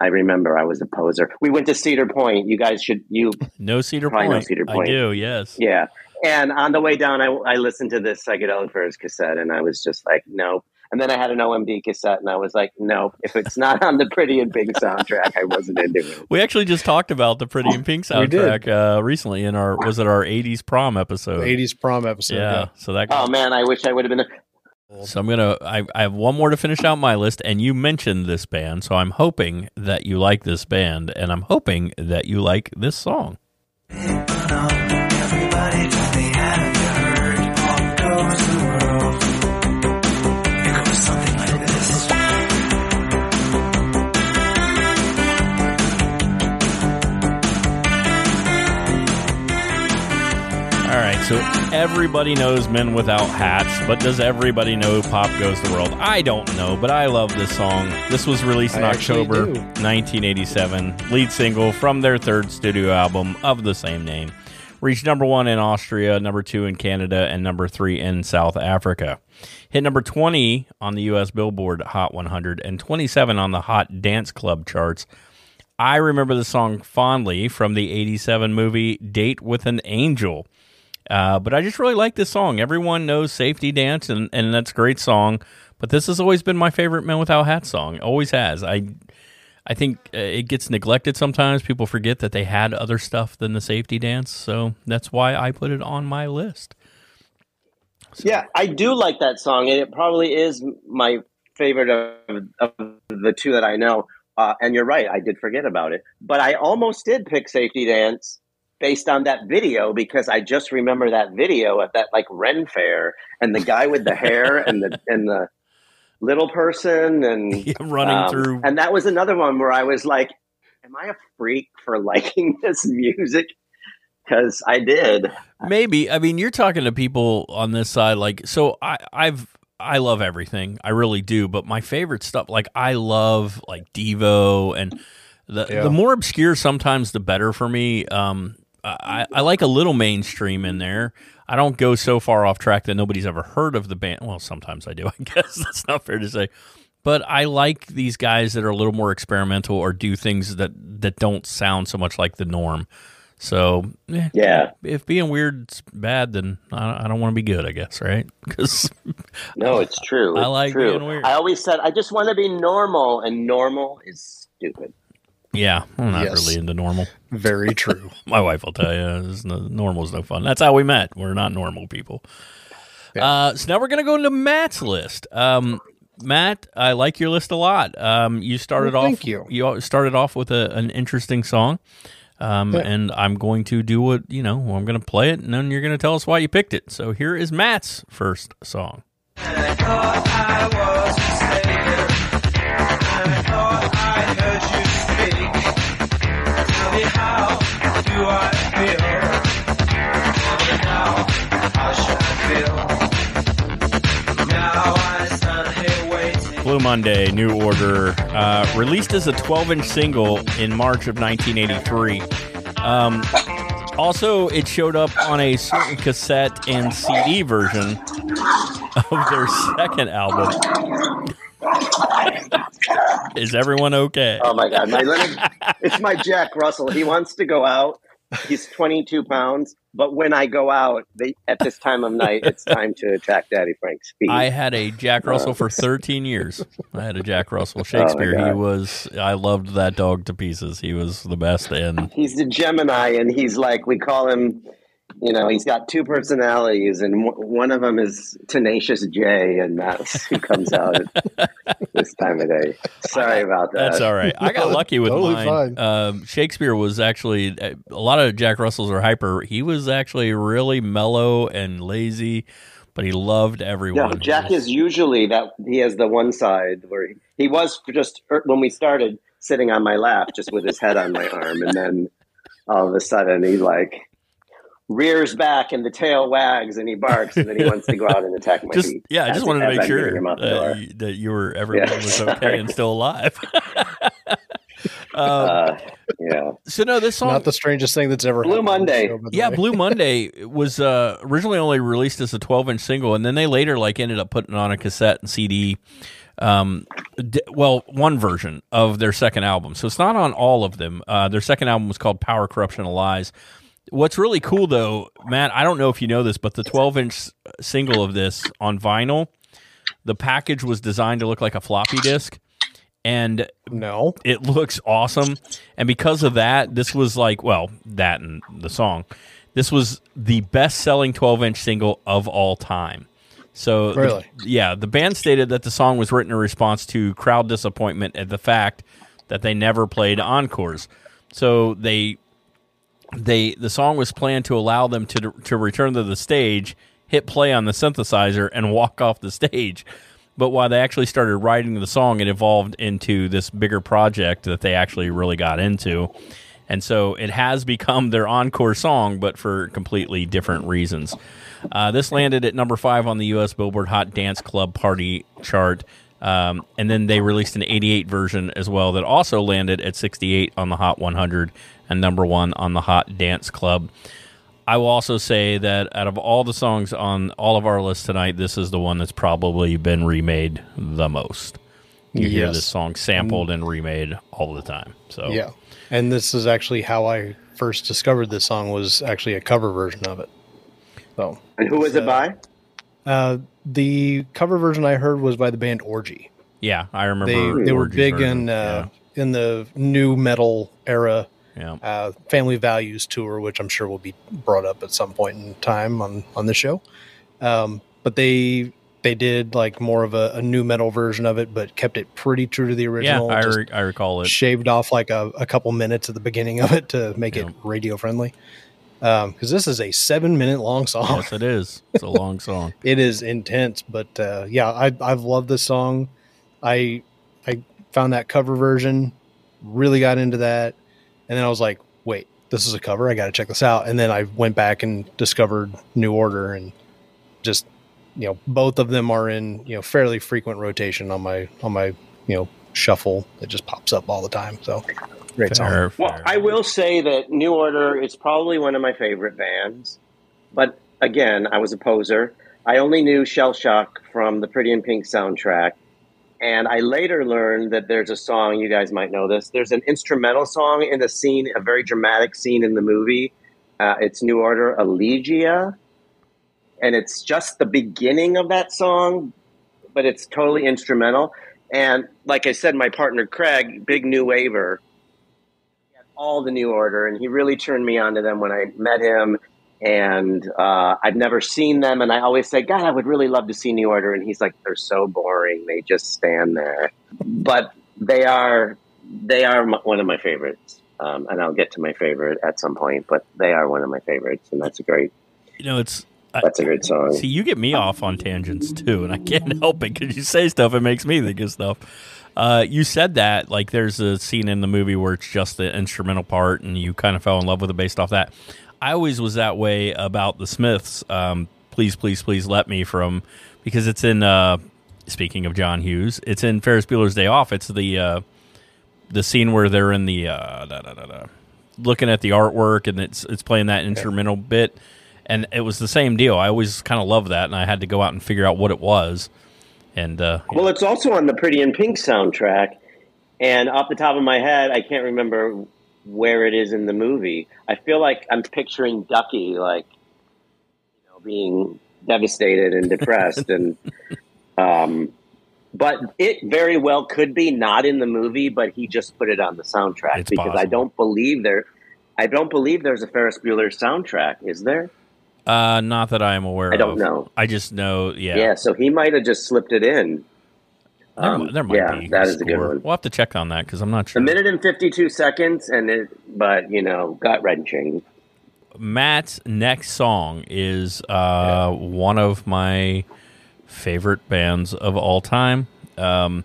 I remember I was a poser. We went to Cedar Point. You guys should, you, no cedar point no Cedar Point. i do yes yeah. And on the way down, I, I listened to this psychedelic Furs cassette, and I was just like, nope. And then I had an OMD cassette, and I was like, nope, if it's not on the Pretty in Pink soundtrack, I wasn't into it. We actually just talked about the Pretty in Pink [laughs] soundtrack uh, recently in our was it our '80s prom episode? 80s prom episode. yeah. So that. Oh man, I wish I would have been. A- So I'm gonna. I, I have one more to finish out my list, and you mentioned this band, so I'm hoping that you like this band, and I'm hoping that you like this song. So everybody knows Men Without Hats, but does everybody know Pop Goes the World? I don't know, but I love this song. This was released in I October 1987, lead single from their third studio album of the same name. Reached number one in Austria, number two in Canada, and number three in South Africa. Hit number 20 on the U.S. Billboard Hot 100 and 27 on the Hot Dance Club charts. I remember the song fondly from the 87 movie Date with an Angel. Uh, but I just really like this song. Everyone knows Safety Dance, and, and that's a great song. But this has always been my favorite Men Without Hats song. Always has. I I think uh, it gets neglected sometimes. People forget that they had other stuff than the Safety Dance. So that's why I put it on my list. Yeah, I do like that song, and it probably is my favorite of, of the two that I know. Uh, and you're right, I did forget about it, but I almost did pick Safety Dance based on that video because I just remember that video at that like Ren fair and the guy with the hair [laughs] and the and the little person and [laughs] Running um, through. and that was another one where I was like, "Am I a freak for [laughs] liking this music?" Because I did. Maybe. I mean, you're talking to people on this side, like so. I, I've I love everything. I really do. But my favorite stuff, like I love like Devo, and the Yeah. the more obscure sometimes the better for me. Um, I, I like a little mainstream in there. I don't go so far off track that nobody's ever heard of the band. Well, sometimes I do. [laughs] I guess that's not fair to say. But I like these guys that are a little more experimental or do things that that don't sound so much like the norm. So eh, Yeah. if being weird's bad, then I, I don't want to be good. I guess right [laughs] because No, it's true. I It's like true. being weird. I always said I just want to be normal, and normal is stupid. Yeah, I'm not Yes. really into normal. Very [laughs] true. My wife will tell you, it's no, normal's no fun. That's how we met. We're not normal people. Uh, so now we're gonna go into Matt's list. Um, Matt, I like your list a lot. Um, you started Well, off. thank you. You started off with a, an interesting song. Um, Yeah. and I'm going to do what you know. I'm going to play it, and then you're going to tell us why you picked it. So here is Matt's first song. I Blue Monday, New Order, uh, released as a 12 inch single in March of 1983. Um, also, it showed up on a certain cassette and CD version of their second album. Is everyone okay? Oh my god, my little, [laughs] it's my Jack Russell. He wants to go out. He's 22 pounds, but when I go out they, at this time of night, it's time to attack Daddy Frank's feet. I had a Jack Russell for uh, 13 years. I had a Jack Russell oh Shakespeare. he was, I loved that dog to pieces. He was the best. And he's the Gemini, and he's like we call him. You know, he's got two personalities, and w- one of them is Tenacious J, and that's who comes out [laughs] this time of day. Sorry about that. That's all right. I got lucky with totally mine. fine. Um, Shakespeare was actually a lot of Jack Russells are hyper. He was actually really mellow and lazy, but he loved everyone. Yeah, Jack was- is usually that he has the one side where he, he was just er, when we started sitting on my lap, just with his head on my arm, and then all of a sudden he like rears back and the tail wags and he barks and then he wants to go out and attack my just feet. yeah. I just wanted to make I'm sure him out the door. that you, that you were everyone Yeah, [laughs] was okay and still alive. um, [laughs] Uh, yeah, so no, this song Not the strangest thing that's ever Blue happened Monday. show, Yeah. Blue [laughs] Monday was uh, originally only released as a 12 inch single, and then they later like ended up putting it on a cassette and CD. Um, d- well, one version of their second album, so it's not on all of them. Uh, their second album was called Power, Corruption, and Lies. What's really cool though, Matt, I don't know if you know this, but the 12 inch single of this on vinyl the package was designed to look like a floppy disk, and No. it looks awesome. And because of that, this was like, well, that and the song, this was the best selling 12 inch single of all time. So, the- Really? yeah, the band stated that the song was written in response to crowd disappointment at the fact that they never played encores. So they they the song was planned to allow them to to return to the stage, hit play on the synthesizer, and walk off the stage. But while they actually started writing the song, it evolved into this bigger project that they actually really got into. And so it has [laughs] become their encore song, but for completely different reasons. Uh, this landed at number five on the U.S. Billboard Hot Dance Club Party chart. Um, and then they released an 88 version as well that also landed at 68 on the Hot 100 and number one on the Hot Dance Club. I will also say that out of all the songs on all of our list tonight, this is the one that's probably been remade the most. You hear this song sampled and remade all the time. So Yeah. And this is actually how I first discovered this song was actually a cover version of it. So And who was it by? uh, the cover version I heard was by the band Orgy. yeah, I remember They they were big version. in uh, in the nu metal era yeah. yeah. uh, Family Values tour, which I'm sure will be brought up at some point in time on on the show. Um, but they they did like more of a, a nu metal version of it, but kept it pretty true to the Yeah, original. I, re- I recall it. shaved off like a, a couple minutes at the beginning of it to make Yeah. it radio friendly. Because this is a seven minute long song. Yes, it is. It's a long [laughs] song. It is intense, but uh, yeah, I, I've loved this song. I I found that cover version, really got into that, and then I was like, wait, this is a cover. I got to check this out. And then I went back and discovered New Order, and just you know, both of them are in you know fairly frequent rotation on my on my you know shuffle. It just pops up all the time. So great song. Fair, Well. I will say that New Order is probably one of my favorite bands. But again, I was a poser. I only knew Shell Shock from the Pretty in Pink soundtrack. And I later learned that there's a song, you guys might know this. There's an instrumental song in the scene, a very dramatic scene in the movie. Uh, it's New Order Elegia. And it's just the beginning of that song, but it's totally instrumental. And like I said, my partner Craig, big new waver, all the new order and he really turned me on to them when i met him and uh, i've never seen them and i always say god i would really love to see new order and he's like they're so boring they just stand there but they are they are m- one of my favorites um, and i'll get to my favorite at some point but they are one of my favorites and that's a great you know, it's. That's a great song See, you get me off on tangents too, and I can't [laughs] help it because you say stuff. It makes me think of stuff. Uh, you said that like there's a scene in the movie where it's just the instrumental part, and you kind of fell in love with it based off that. I always was that way about the Smiths. Um, please, please, please let me from because it's in. Uh, speaking of John Hughes, it's in Ferris Bueller's Day Off. It's the uh, the scene where they're in the uh, da, da, da, da, looking at the artwork, and it's it's playing that instrumental bit and it was the same deal. I always kind of loved that, and I had to go out and figure out what it was. And uh, Well, it's also on the Pretty in Pink soundtrack, and off the top of my head, I can't remember where it is in the movie. I feel like I'm picturing Ducky, like you know, being devastated and depressed, and [laughs] um, but it very well could be not in the movie, but he just put it on the soundtrack It's because I don't believe there. I don't believe there's a Ferris Bueller soundtrack. Is there? uh, not that I am aware. I don't of. know. I just know. Yeah, Yeah, so he might have just slipped it in. There, Um, there might yeah, be. that is a good one. We'll have to check on that because I'm not sure. A minute and 52 seconds, and it, but you know, gut wrenching. Matt's next song is uh, one of my favorite bands of all time. Um,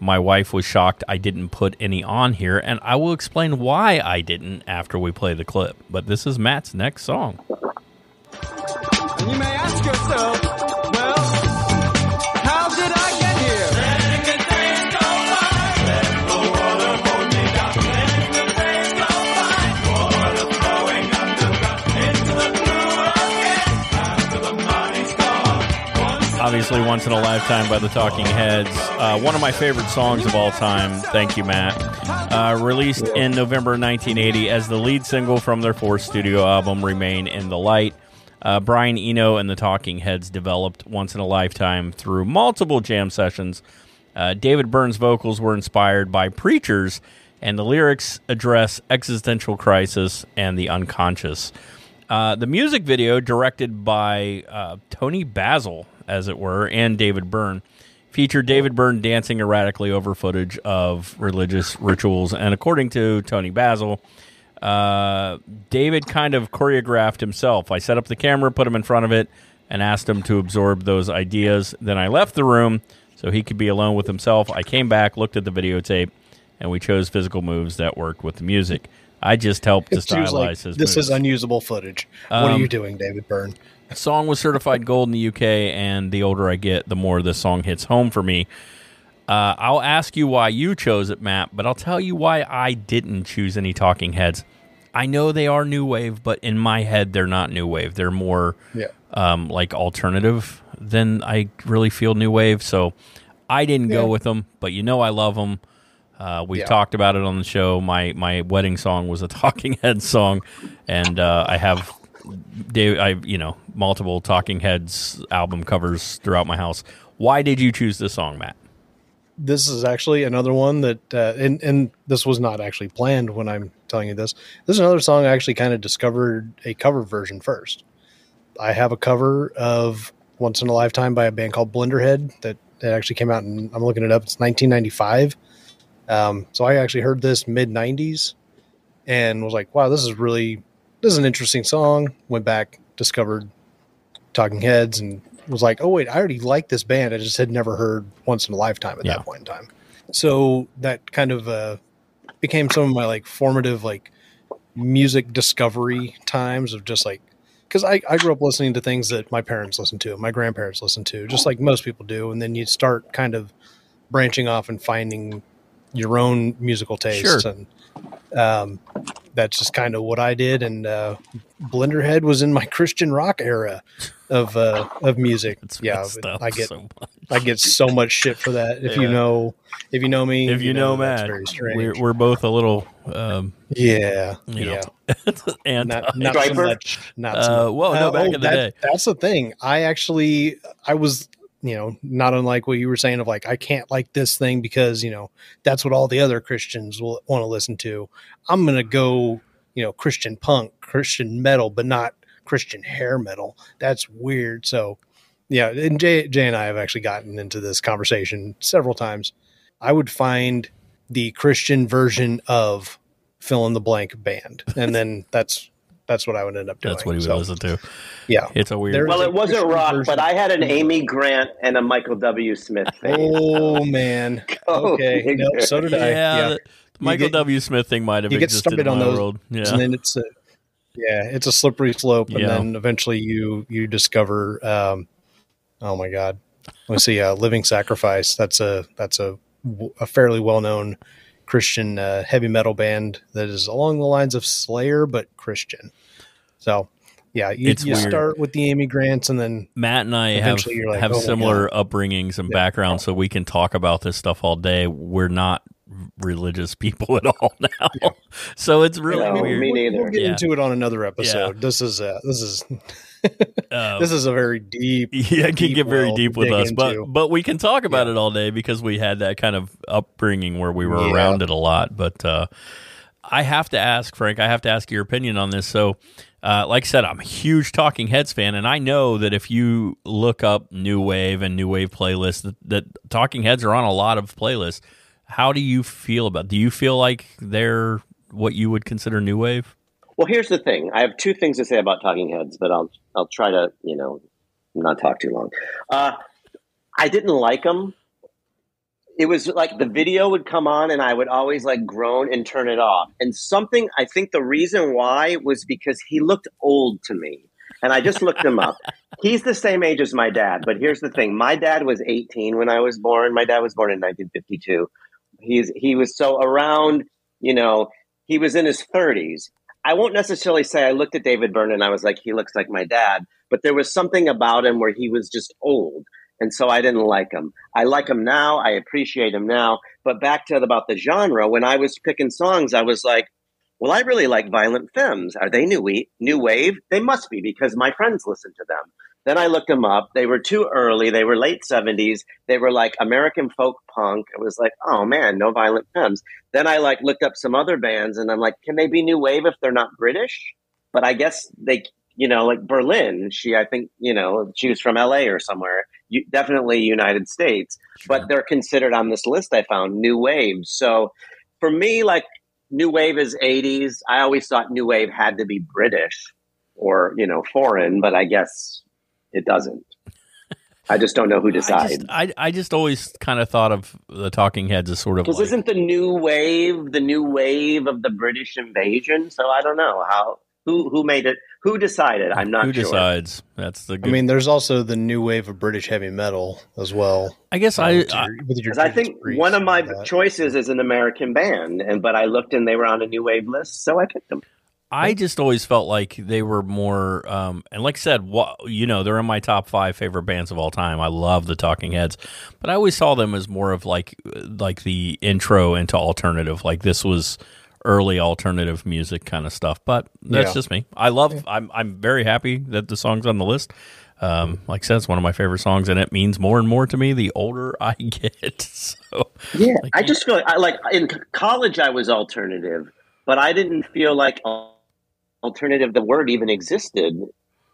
my wife was shocked I didn't put any on here, and I will explain why I didn't after we play the clip. But this is Matt's next song. And you may ask yourself, Obviously, Once in a Lifetime by the Talking Heads. Uh, one of my favorite songs of all time. Thank you, Matt. Uh, released in November 1980 as the lead single from their fourth studio album, Remain in the Light. Uh, Brian Eno and the Talking Heads developed once in a lifetime through multiple jam sessions. Uh, David Byrne's vocals were inspired by preachers, and the lyrics address existential crisis and the unconscious. Uh, the music video, directed by uh, Toni Basil, as it were, and David Byrne, featured David Byrne dancing erratically over footage of religious rituals. And according to Toni Basil, uh, David kind of choreographed himself. I set up the camera, put him in front of it, and asked him to absorb those ideas. Then I left the room so he could be alone with himself. I came back, looked at the videotape, and we chose physical moves that worked with the music. I just helped to stylize like, his this moves. is unusable footage. what are Um, you doing, David Byrne? Song was certified gold in the UK, and the older I get, the more this song hits home for me. Uh, I'll ask you why you chose it, Matt, but I'll tell you why I didn't choose any Talking Heads. I know they are new wave, but in my head, they're not new wave. They're more Yeah. um, like alternative than I really feel new wave. So I didn't go with them, but you know I love them. Uh, we've Yeah. talked about it on the show. My my wedding song was a [laughs] Talking Heads song, and uh, I have Dave, I you know multiple Talking Heads album covers throughout my house. Why did you choose this song, Matt? This is actually another one that, uh, and and this was not actually planned when I'm telling you this. This is another song I actually kind of discovered a cover version first. I have a cover of "Once in a Lifetime" by a band called Blenderhead that that actually came out, and I'm looking it up. It's 1995. Um, so I actually heard this mid 90s and was like, "Wow, this is really this is an interesting song." Went back, discovered Talking Heads, and was like, "Oh wait, I already like this band. I just had never heard Once in a Lifetime at Yeah. that point in time." So that kind of uh, became some of my like formative like music discovery times of just like because I, I grew up listening to things that my parents listened to, my grandparents listened to, just like most people do, and then you start kind of branching off and finding your own musical tastes, Sure. and um, that's just kind of what I did. And uh, Blenderhead was in my [laughs] Christian rock era of uh, of music. It's yeah, I get so much. I get so much shit for that. If you know, if you know me, If you, know, that's Matt, very strange. we're, we're both a little um, yeah, you know, yeah. [laughs] and not, not so much. Not so Uh, well, no, back in the that- day. That's the thing. I actually, I was, you know, not unlike what you were saying of like, I can't like this thing because, you know, that's what all the other Christians will want to listen to. I'm going to go, you know, Christian punk, Christian metal, but not Christian hair metal. That's weird. So, yeah. And Jay, Jay and I have actually gotten into this conversation several times. I would find the Christian version of fill in the blank band. And then [laughs] that's, that's what I would end up doing. that's what he would So, listen to. Yeah. It's a weird. There- Well, There's it wasn't Christian rock, version. but I had an Amy Grant and a Michael W. Smith thing. Oh man. [laughs] Okay. Nope, so did I. yeah, Yeah. the- the Michael get- W. Smith thing might have you get existed started in on those, world. Yeah, And then it's a yeah, it's a slippery slope, and Yeah. then eventually you you discover. Um, oh my God, let's see. Uh, Living Sacrifice. That's a that's a a fairly well known Christian uh, heavy metal band that is along the lines of Slayer, but Christian. So. Yeah, you, you start with the Amy Grants, and then Matt and I have like, have oh my similar upbringings and backgrounds, so we can talk about this stuff all day. We're not religious people at all [laughs] now, so it's really No, weird. me neither. we'll get Yeah. into it on another episode. This is uh, this is Uh, this is a very deep. [laughs] yeah, it can get very deep with us, but into. but we can talk about it all day because we had that kind of upbringing where we were Yeah. around it a lot. But uh, I have to ask Frank, I have to ask your opinion on this. So, uh, like I said, I'm a huge Talking Heads fan, and I know that if you look up new wave and new wave playlists, that, that Talking Heads are on a lot of playlists. How do you feel about? Do you feel like they're what you would consider new wave? Well, here's the thing. I have two things to say about Talking Heads, but I'll I'll try to you know not talk too long. Uh, I didn't like them. It was like the video would come on, and I would always like groan and turn it off. And something I think the reason why was because he looked old to me, and I just looked him up. [laughs] He's the same age as my dad, but here's the thing: my dad was 18 when I was born. My dad was born in 1952. He's he was so around, you know, he was in his 30s. I won't necessarily say I looked at David Byrne and I was like, he looks like my dad, but there was something about him where he was just old. And so I didn't like him. I like him now. I appreciate him now. But back to about the genre, when I was picking songs, I was like, well, I really like Violent Femmes. Are they new new wave? They must be because my friends listen to them. Then I looked them up. They were too early. They were late 70s. They were like American folk punk. It was like, oh man, no Violent Femmes. Then I like looked up some other bands and I'm like, can they be new wave if they're not British? But I guess they, you know, like Berlin, she, I think, you know, she was from LA or somewhere, you, definitely United States, but they're considered on this list I found new wave. So for me, like new wave is 80s. I always thought new wave had to be British or, you know, foreign, but I guess it doesn't. I just don't know who [laughs] I decides. just, I, I just always kind of thought of the Talking Heads as sort of Because like, isn't the new wave the new wave of the British invasion? So I don't know how who who made it. Who decided? I'm not who sure. decides. That's the. Good. I mean, there's also the new wave of British heavy metal as well. I guess uh, I, with I your- with your I think one of my choices is an American band, and but I looked and they were on a new wave list, so I picked them. I just always felt like they were more, um, and like I said, you know, they're in my top five favorite bands of all time. I love the Talking Heads, but I always saw them as more of like, like the intro into alternative. Like this was early alternative music kind of stuff. But that's Yeah. just me. I love. I'm I'm very happy that the song's on the list. Um, like I said, it's one of my favorite songs, and it means more and more to me the older [laughs] I get. So Yeah, Like- I just feel like, I, like in college I was alternative, but I didn't feel like alternative the word even existed.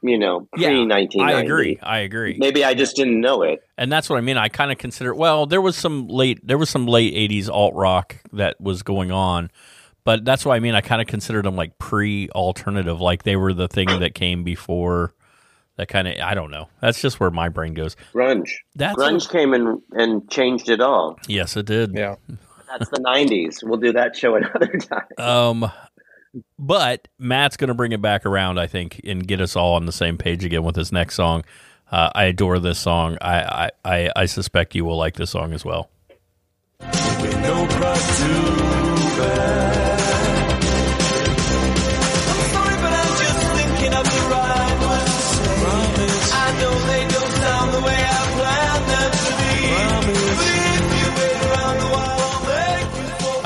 You know, yeah, pre nineteen ninety. I agree. I agree. Maybe I just didn't know it. and that's what I mean. I kind of consider. Well, there was some late, there was some late '80s alt rock that was going on, but that's what I mean. I kind of considered them like pre-alternative, like they were the thing that came before. That kind of, I don't know. That's just where my brain goes. Grunge. That's Grunge came and and changed it all. yes, it did. Yeah. That's the '90s. We'll do that show another [laughs] time. Um, but Matt's going to bring it back around, I think, and get us all on the same page again with his next song. Uh, I adore this song. I, I, I, I suspect you will like this song as well.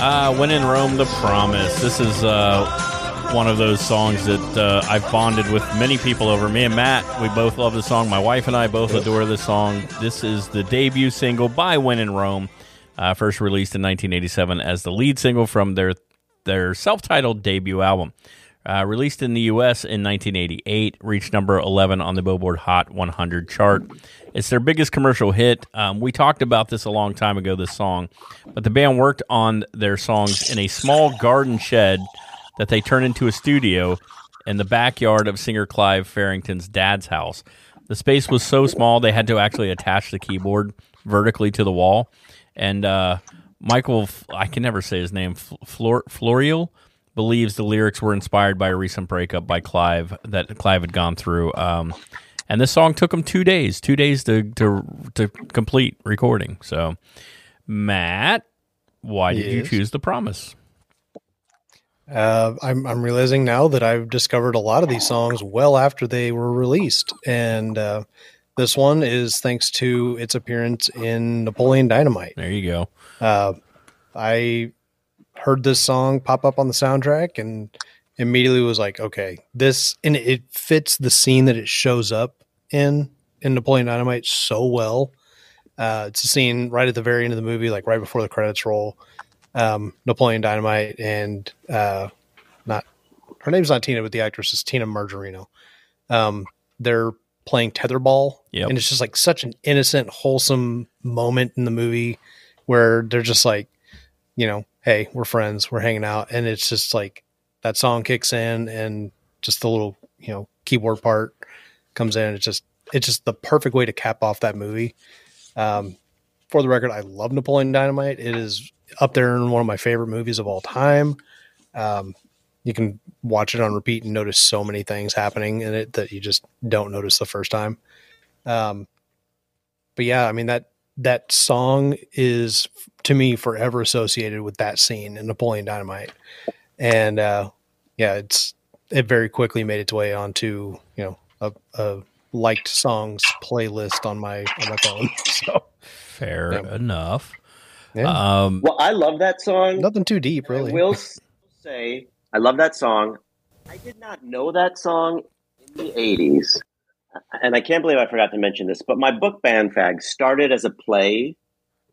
Uh, when in Rome, The Promise. This is uh, one of those songs that uh, I've bonded with many people over. Me and Matt, we both love this song. My wife and I both adore this song. This is the debut single by When in Rome, uh, first released in 1987 as the lead single from their their self-titled debut album. Uh, released in the U.S. in 1988, reached number 11 on the Billboard Hot 100 chart. It's their biggest commercial hit. Um, we talked about this a long time ago, this song, but the band worked on their songs in a small garden shed that they turned into a studio in the backyard of singer Clive Farrington's dad's house. The space was so small they had to actually attach the keyboard vertically to the wall. And uh, Michael, I can never say his name, Flor- Florial, believes the lyrics were inspired by a recent breakup by Clive that Clive had gone through. Um, and this song took him two days, two days to to to complete recording. So, Matt, why did you choose the promise? Uh, I'm I'm realizing now that I've discovered a lot of these songs well after they were released, and uh, this one is thanks to its appearance in Napoleon Dynamite. There you go. Uh, I heard this song pop up on the soundtrack and immediately was like, okay, this and it fits the scene that it shows up in in Napoleon Dynamite so well. Uh, it's a scene right at the very end of the movie, like right before the credits roll. Um, Napoleon Dynamite and uh, not her name's not Tina, but the actress is Tina Majorino. Um, they're playing tetherball, Yep. and it's just like such an innocent, wholesome moment in the movie where they're just like, you know, hey, we're friends, we're hanging out, and it's just like that song kicks in, and just the little, you know, keyboard part comes in. It's just, it's just the perfect way to cap off that movie. Um, for the record, I love Napoleon Dynamite. It is up there in one of my favorite movies of all time. Um, you can watch it on repeat and notice so many things happening in it that you just don't notice the first time. Um, but yeah, I mean that that song is to me forever associated with that scene in Napoleon Dynamite, and uh, yeah, it's it very quickly made its way onto you know a, a liked songs playlist on my on my phone. [laughs] So Fair Yeah. enough. yeah, Um, Well, I love that song. nothing too deep, really. I will [laughs] say I love that song. I did not know that song in the 80s. And I can't believe I forgot to mention this, but my book Band Fag started as a play.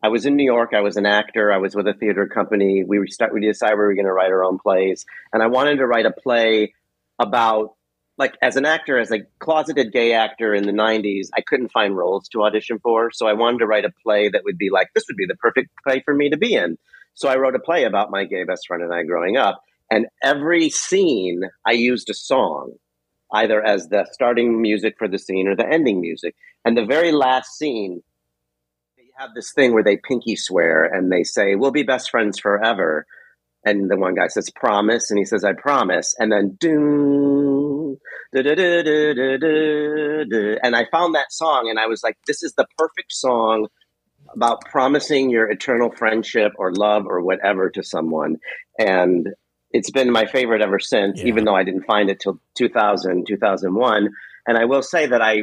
I was in New York. I was an actor. I was with a theater company. We start. We decided we were going to write our own plays, and I wanted to write a play about like as an actor, as a closeted gay actor in the '90s. I couldn't find roles to audition for, so I wanted to write a play that would be like this would be the perfect play for me to be in. So I wrote a play about my gay best friend and I growing up, and every scene I used a song, either as the starting music for the scene or the ending music. And the very last scene, they have this thing where they pinky swear and they say, We'll be best friends forever. And the one guy says, Promise. And he says, I promise. And then, doom, and I found that song and I was like, This is the perfect song about promising your eternal friendship or love or whatever to someone. And it's been my favorite ever since, Yeah. even though I didn't find it till 2000, 2001. And I will say that I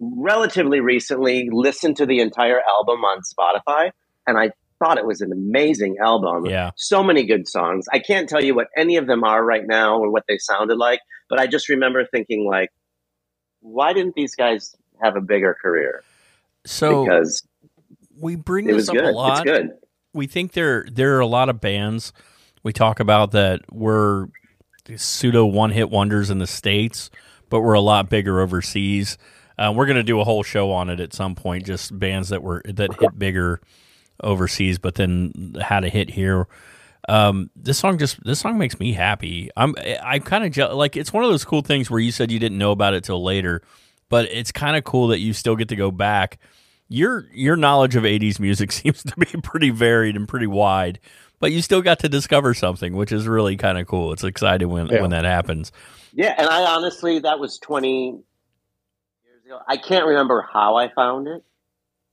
relatively recently listened to the entire album on Spotify, and I thought it was an amazing album. Yeah. So many good songs. I can't tell you what any of them are right now or what they sounded like, but I just remember thinking like, why didn't these guys have a bigger career? So because we bring this up good. a lot. It's good. we think there there are a lot of bands we talk about that we're pseudo one hit wonders in the states, but we're a lot bigger overseas. Uh, we're going to do a whole show on it at some point, just bands that were that hit bigger overseas, but then had a hit here. Um, this song just this song makes me happy. I'm I'm kind of je- like it's one of those cool things where you said you didn't know about it till later, but it's kind of cool that you still get to go back your your knowledge of 80s music [laughs] seems to be pretty varied and pretty wide but you still got to discover something which is really kind of cool it's exciting when Yeah. when that happens Yeah, and I honestly, that was 20 years ago. I can't remember how I found it,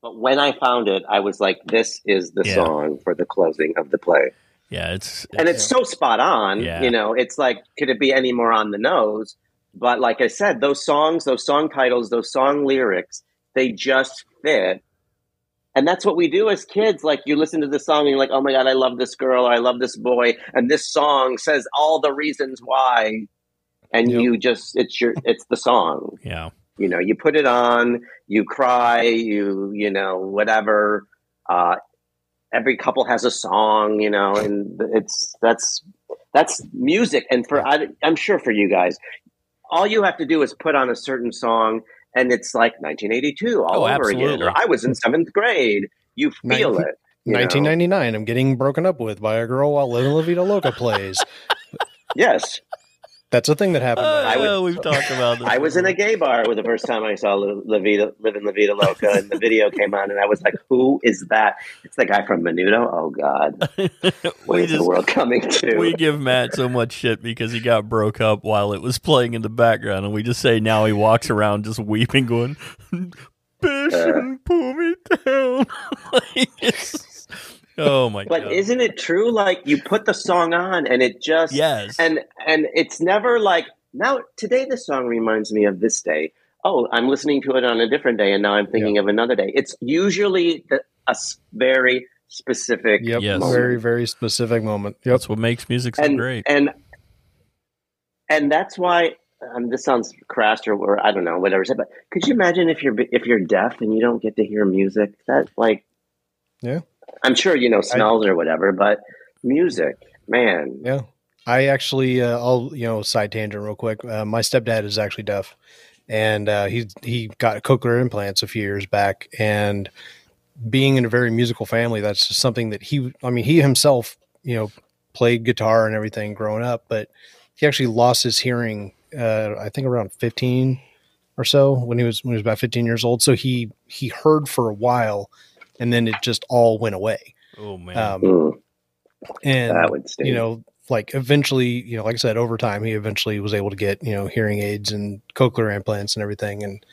but when I found it, I was like, this is the Yeah. song for the closing of the play. yeah it's And it's so spot on. Yeah. You know, it's like, could it be any more on the nose? But like I said, those songs, those song titles, those song lyrics, they just fit. And that's what we do as kids. Like you listen to the song and you're like, oh my God, I love this girl or I love this boy. And this song says all the reasons why. And Yep. you just, it's your, it's the song. yeah You know, you put it on, you cry, you, you know, whatever. Uh, every couple has a song, you know, and it's, that's, that's music. And for, I, I'm sure for you guys, all you have to do is put on a certain song and it's like 1982 all Oh, over again. Or I was in seventh grade. You feel Nineteen- it. you know? 1999. I'm getting broken up with by a girl while Living La Vida Loca plays. [laughs] Yes. That's a thing that happened. I would- Oh, we've talked about this [laughs] I was in a gay bar with the first time I saw La, La Vida, Living La Vida Loca, and the video came on, and I was like, "Who is that?" It's the guy from Menudo. Oh God, [laughs] what we is the world coming to? we give Matt so much shit because he got broke up while it was playing in the background, and we just say now he walks around just weeping, going, Bish Uh. pull me down." [laughs] Like, it's- oh my but god! But isn't it true? Like you put the song on, and it just yes, and and it's never like now. Today, the song reminds me of this day. Oh, I'm listening to it on a different day, and now I'm thinking of another day. It's usually the, a s- very specific Yep. Yes. moment. Very, very specific moment. Yep. that's what makes music so and great. and and that's why um, this sounds crass or, or I don't know whatever. But could you imagine if you're if you're deaf and you don't get to hear music? That like, Yeah. I'm sure you know smells or whatever, but music, man. Yeah. I actually, uh, I'll, you know, side tangent real quick. Uh, my stepdad is actually deaf and uh, he, he got cochlear implants a few years back. And being in a very musical family, that's just something that he, I mean, he himself, you know, played guitar and everything growing up, but he actually lost his hearing, uh, I think around 15 or so when he was, when he was about 15 years old. So he, he heard for a while and then it just all went away. oh man, Um, Mm, and that would stink. you know, like eventually, you know, like I said, over time, he eventually was able to get, you know, hearing aids and cochlear implants and everything. And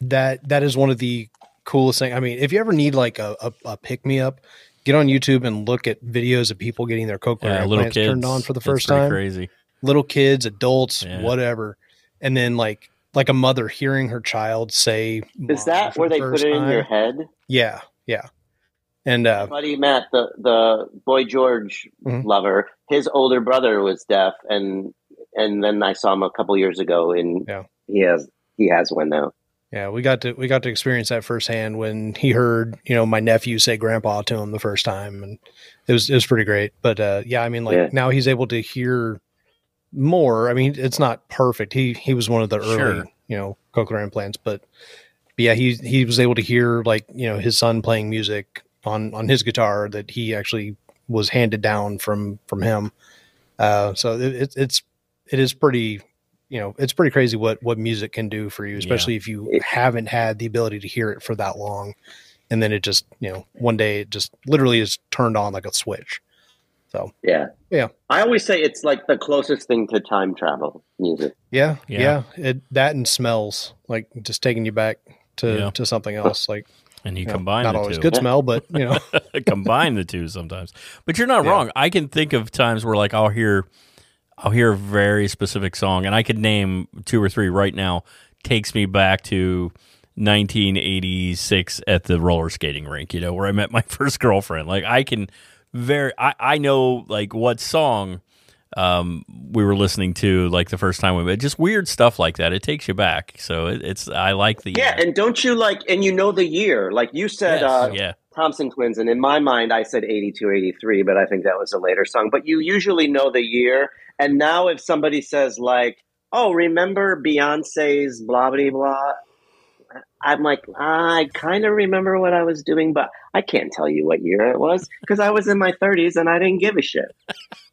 that, that is one of the coolest things. I mean, if you ever need like a, a, a pick me up, get on YouTube and look at videos of people getting their cochlear yeah, little implants kids turned on for the first time. Crazy. Little kids, adults, Yeah. whatever. And then like, like a mother hearing her child say, Is that where the they put first it in your head? Yeah. Yeah. And uh, buddy Matt, the the boy George Mhm. lover, his older brother was deaf, and and then I saw him a couple years ago, and Yeah. he has he has one now. yeah, we got to we got to experience that firsthand when he heard you know my nephew say "grandpa" to him the first time, and it was it was pretty great. But uh, yeah, I mean, like Yeah. now he's able to hear more. I mean, it's not perfect. He he was one of the early Sure. you know cochlear implants, but, but yeah, he he was able to hear like you know his son playing music on on his guitar that he actually was handed down from from him. Uh, so it, it's it's it is pretty you know it's pretty crazy what what music can do for you especially if you haven't had the ability to hear it for that long and then it just you know one day it just literally is turned on like a switch so Yeah, Yeah. I always say it's like the closest thing to time travel music. yeah Yeah. yeah, it that and smells like just taking you back to Yeah. to something else like And you you know, combine not always two. good [laughs] smell but you know [laughs] combine the two sometimes. But you're not Yeah. wrong. I can think of times where like I'll hear I'll hear a very specific song and I could name two or three right now takes me back to 1986 at the roller skating rink, you know, where I met my [laughs] first girlfriend. Like I can very I, I know like what song um, we were listening to like the first time we met. Just weird stuff like that. It takes you back. So it, it's I like the Yeah, and don't you like? And you know the year, like you said, Yes, uh, yeah. Thompson Twins, and in my mind, I said 82, 83, but I think that was a later song. But you usually know the year. And now, if somebody says, like, oh, remember Beyonce's blah, blah, blah, I'm like, I kind of remember what I was doing, but I can't tell you what year it was because I was in my 30s and I didn't give a shit.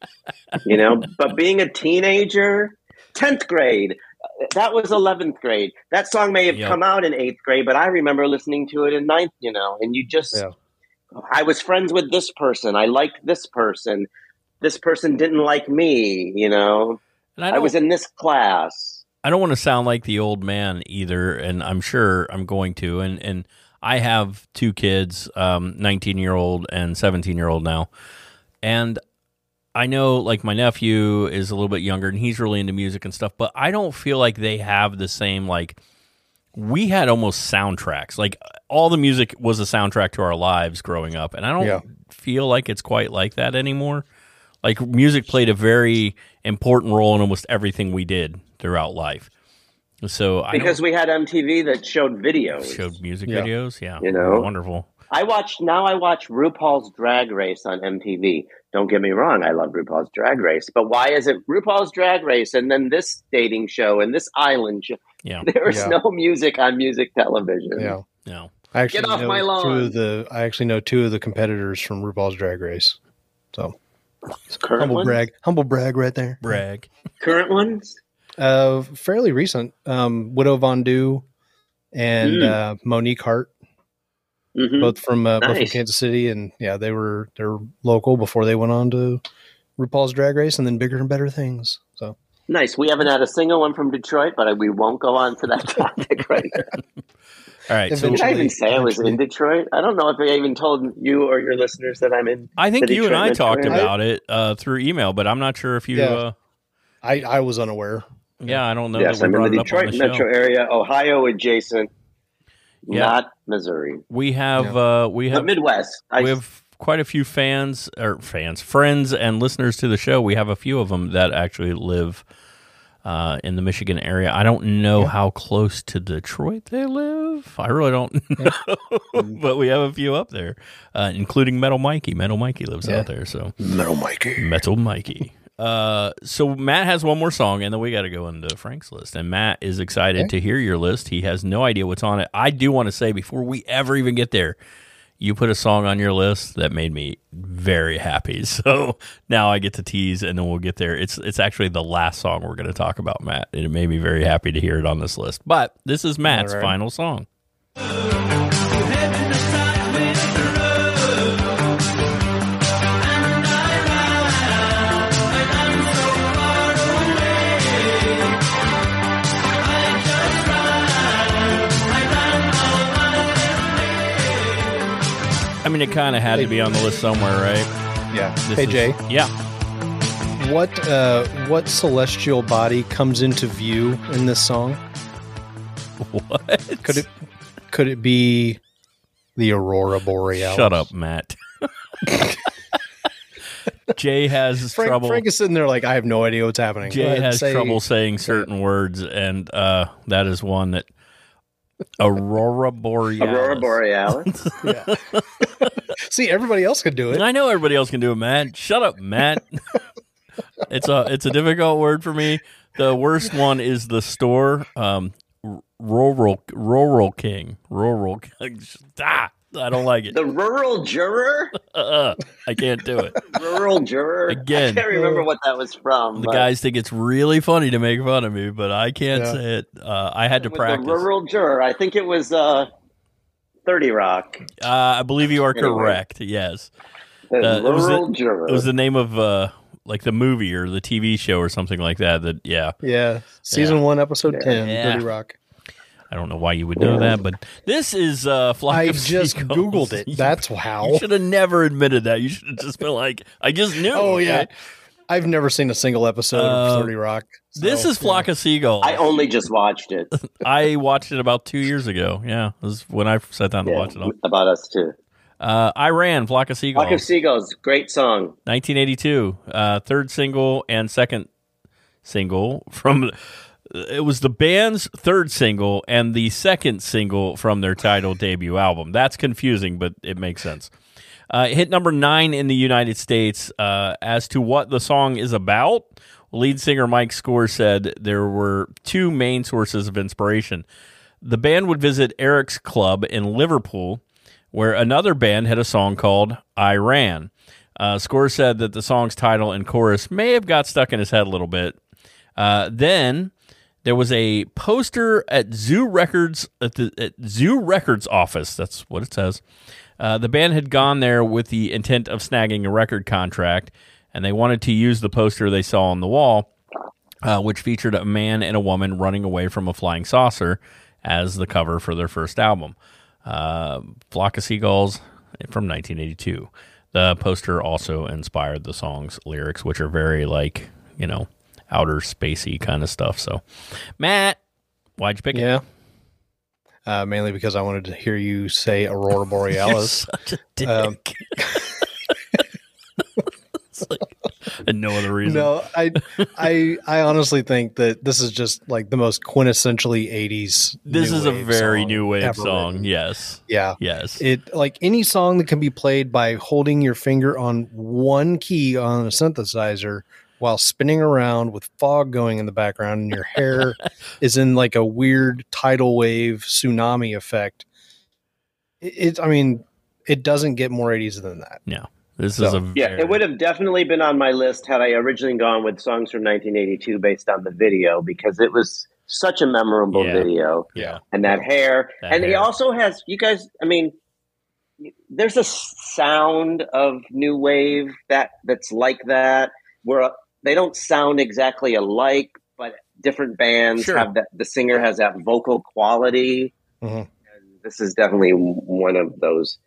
[laughs] you know, but being a teenager, 10th grade, that was 11th grade. That song may have Yep. come out in eighth grade, but I remember listening to it in ninth, you know, and you just, Yeah. I was friends with this person. I liked this person. This person didn't like me, you know. And I, don't- was in this class. I don't want to sound like the old man either, and I'm sure I'm going to. And and I have two kids, um, 19 year old and 17 year old now, and I know like my nephew is a little bit younger and he's really into music and stuff, but I don't feel like they have the same like. We had almost soundtracks. Like all the music was a soundtrack to our lives growing up, and I don't Yeah. feel like it's quite like that anymore. Like music played a very important role in almost everything we did throughout life. So I Because we had MTV that showed videos. showed music Yeah. videos. Yeah, You know? wonderful. I watch now. I watch RuPaul's Drag Race on MTV. Don't get me wrong, I love RuPaul's Drag Race, but why is it RuPaul's Drag Race and then this dating show and this island show? Yeah, [laughs] There is Yeah. no music on music television. yeah no, I actually Get off know my two lawn. of the I actually know two of the competitors from RuPaul's Drag Race so Current humble ones? brag humble brag right there brag. Current ones? Uh, fairly recent. Um, Widow Von'Du and Mm. uh, Monique Heart, Mhm. both from uh, both from Kansas City, and yeah, they were they're local before they went on to RuPaul's Drag Race and then bigger and better things. So Nice. We haven't had a single one from Detroit, but we won't go on to that [laughs] topic right now. [laughs] All right, so Did I even Eventually- say I was in. Detroit? I don't know if I even told you or your listeners that I'm in. I think the you and I Detroit talked metro area. about it uh, through email, but I'm not sure if you. Yeah. Uh, I I was unaware. Yeah, I don't know. yes, that we I'm in the it up on Detroit the metro area, Ohio adjacent, Yeah. not Missouri. We have uh, we The have Midwest. I, we have quite a few fans or fans, friends, and listeners to the show. We have a few of them that actually live uh, in the Michigan area. I don't know how close to Detroit they live. I really don't [laughs] know, but we have a few up there, uh, including Metal Mikey. Metal Mikey lives Yeah. out there, so Metal Mikey. Metal Mikey. Uh, so Matt has one more song, and then we got to go into Frank's list. And Matt is excited to hear your list. He has no idea what's on it. I do want to say before we ever even get there, you put a song on your list that made me very happy. [laughs] So now I get to tease, and then we'll get there. It's it's actually the last song we're going to talk about, Matt, and it made me very happy to hear it on this list. But this is Matt's right. final song. Mean, it kind of had to be on the list somewhere, right? Yeah. This hey is- Jay, Yeah. what uh what celestial body comes into view in this song? What? Could it could it be The Aurora Borealis. Shut up, Matt. [laughs] Jay has Frank, trouble. Frank is sitting there like, I have no idea what's happening. Go Jay ahead, has say- trouble saying certain words, and uh, that is one that Aurora Borealis. Aurora Borealis. [laughs] [laughs] See, everybody else can do it. I know everybody else can do it, Matt. Shut up, Matt. [laughs] it's a it's a difficult word for me. The worst one is the store. Um, r- rural rural king, rural. King. Ah, I don't like it. the rural juror? Uh, I can't do it. [laughs] Rural juror? Again. I can't remember what that was from. The but guys think it's really funny to make fun of me, but I can't Yeah. say it. Uh, I had to with practice. The rural juror. I think it was uh, 30 Rock. Uh, I believe you are Anyway. correct. Yes, The Uh, it was rural the- juror. it was the name of uh, like the movie or the TV show or something like that. That yeah, Yeah. Season one, episode 10, Yeah. 30 Rock. I don't know why you would know that, but this is uh, Flock I of just Seagulls. [laughs] Googled it. That's That's You should have never admitted that. You should have just been like, I just knew. Oh, yeah. okay? I've never seen a single episode Uh, of 30 Rock. This so, is Flock of Seagulls. I only just watched it. [laughs] I watched it about two years ago. Yeah, it was when I sat down to Yeah, watch it. All. about us too. Uh, I ran Flock of Seagulls. Flock of Seagulls, great song. 1982, uh, third single and second single from. It was the band's third single and the second single from their title debut album. That's confusing, but it makes sense. Uh, it hit number nine in the United States. Uh, as to what the song is about, lead singer Mike Score said there were two main sources of inspiration. The band would visit Eric's club in Liverpool, where another band had a song called I Ran. Uh, Score said that the song's title and chorus may have got stuck in his head a little bit. Uh, then there was a poster at Zoo Records at the at Zoo Records office. That's what it says. Uh, the band had gone there with the intent of snagging a record contract, and they wanted to use the poster they saw on the wall, uh, which featured a man and a woman running away from a flying saucer, as the cover for their first album, uh, "Flock of Seagulls" from 1982. The poster also inspired the song's lyrics, which are very like you know outer spacey kind of stuff. So, Matt, why'd you pick it? Yeah. Uh, mainly because I wanted to hear you say Aurora [laughs] Borealis. such a dick. [laughs] Um, like- and no other reason. no, I, I, I honestly think that this is just like the most quintessentially '80s. this is a very new wave song. written. Yes, Yeah, yes. it like any song that can be played by holding your finger on one key on a synthesizer while spinning around with fog going in the background and your hair [laughs] is in like a weird tidal wave tsunami effect. It, it I mean, it doesn't get more 80s than that. no, this is So, a Yeah, it would have definitely been on my list had I originally gone with songs from 1982 based on the video because it was such a memorable Yeah. video. Yeah, And that hair. That and he also has, you guys, I mean, there's a sound of new wave that that's like that where they don't sound exactly alike, but different bands Sure. have that. The singer has that vocal quality. Mhm. And this is definitely one of those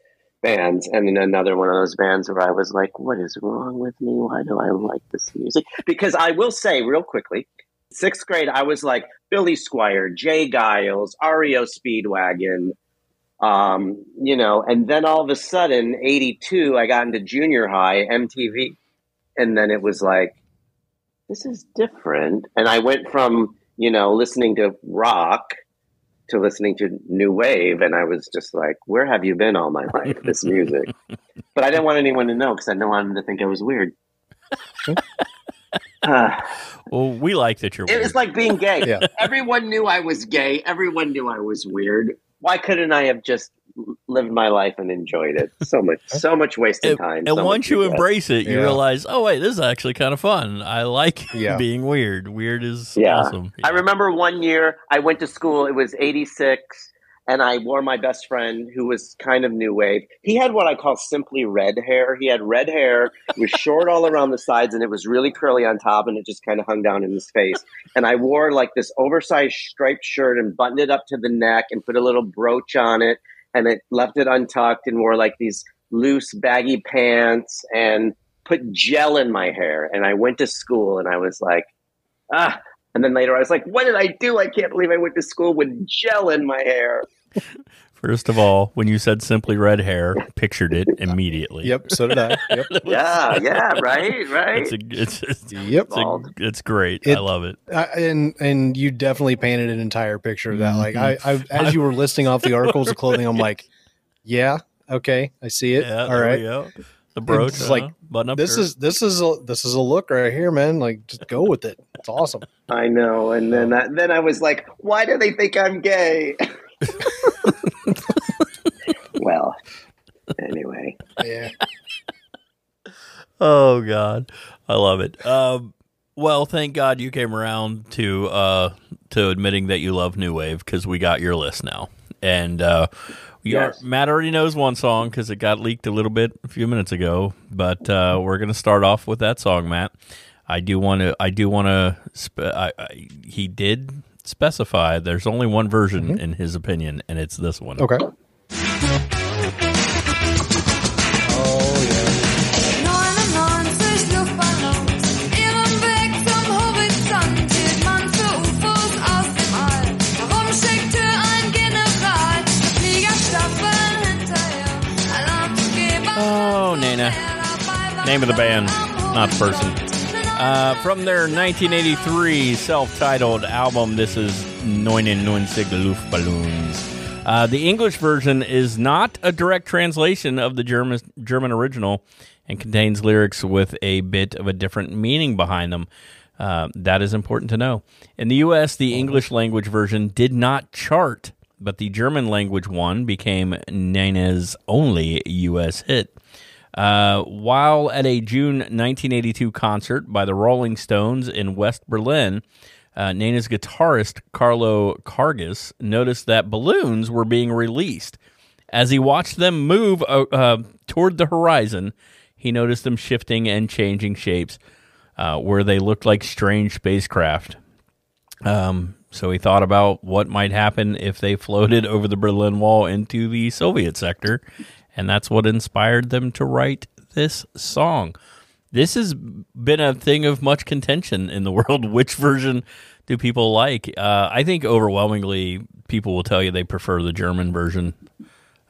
bands, and then another one of those bands where I was like, "What is wrong with me? Why do I like this music?" Because I will say, real quickly, sixth grade, I was like Billy Squier, J. Geils, REO Speedwagon, um, you know, and then all of a sudden, '82, I got into junior high MTV, and then it was like, this is different, and I went from you know listening to rock to listening to new wave and i was just like where have you been all my life this music [laughs] but i didn't want anyone to know because i didn't want them to think i was weird Ah, [laughs] well, we like that you're. it weird. was like being gay Yeah. everyone knew i was gay everyone knew i was weird why couldn't i have just lived my life and enjoyed it so much [laughs] so much wasted and, time and so once you regret. embrace it, you Yeah. realize, oh wait, this is actually kind of fun. I like [laughs] Yeah. being weird. Weird is Yeah. awesome. I remember one year I went to school, it was 86, and I wore my best friend who was kind of new wave. He had what I call simply red hair. He had red hair, it was [laughs] short all around the sides, and it was really curly on top, and it just kind of hung down in his face. And I wore like this oversized striped shirt and buttoned it up to the neck and put a little brooch on it, and it left it untucked and wore like these loose, baggy pants and put gel in my hair. And I went to school and I was like, ah, and then later I was like, what did I do? I can't believe I went to school with gel in my hair. [laughs] First of all, when you said simply red hair, pictured it immediately. Yep, so did I. Yep. [laughs] Yeah, yeah, right, right. It's, a, it's, it's, Yep. it's, a, it's great. It- I love it. I, and and you definitely painted an entire picture of that. Like I, Mm-hmm. I, as you were listing off the articles of clothing, I'm like, yeah, okay, I see it. Yeah, All there right, we go. The brooch, It's uh, like, button up. this shirt. is this is a this is a look right here, man. Like just go with it. It's awesome. I know. And then I, then I was like, why do they think I'm gay? [laughs] well, anyway. Yeah. [laughs] Oh God, I love it. Um, well, thank God you came around to uh, to admitting that you love new wave because we got your list now, and uh, we are- Yes. Matt already knows one song because it got leaked a little bit a few minutes ago. But uh, we're gonna start off with that song, Matt. I do want to. I do want to. Spe- I, I, he did specify there's only one version in his opinion, and it's this one. Okay. Oh. Name of the band, not person. Uh, from their 1983 self-titled album, this is Neunundneunzig Luftballons. Uh, the English version is not a direct translation of the German German original, and contains lyrics with a bit of a different meaning behind them. Uh, that is important to know. In the U.S., the English language version did not chart, but the German language one became Nena's only U.S. hit. Uh, while at a June 1982 concert by the Rolling Stones in West Berlin, uh, Nena's guitarist Carlo Karges noticed that balloons were being released. As he watched them move uh, uh, toward the horizon, he noticed them shifting and changing shapes, uh, where they looked like strange spacecraft. Um, so he thought about what might happen if they floated [laughs] over the Berlin Wall into the Soviet sector, and that's what inspired them to write this song. This has been a thing of much contention in the [laughs] world. Which version do people like? Uh, I think overwhelmingly people will tell you they prefer the German version.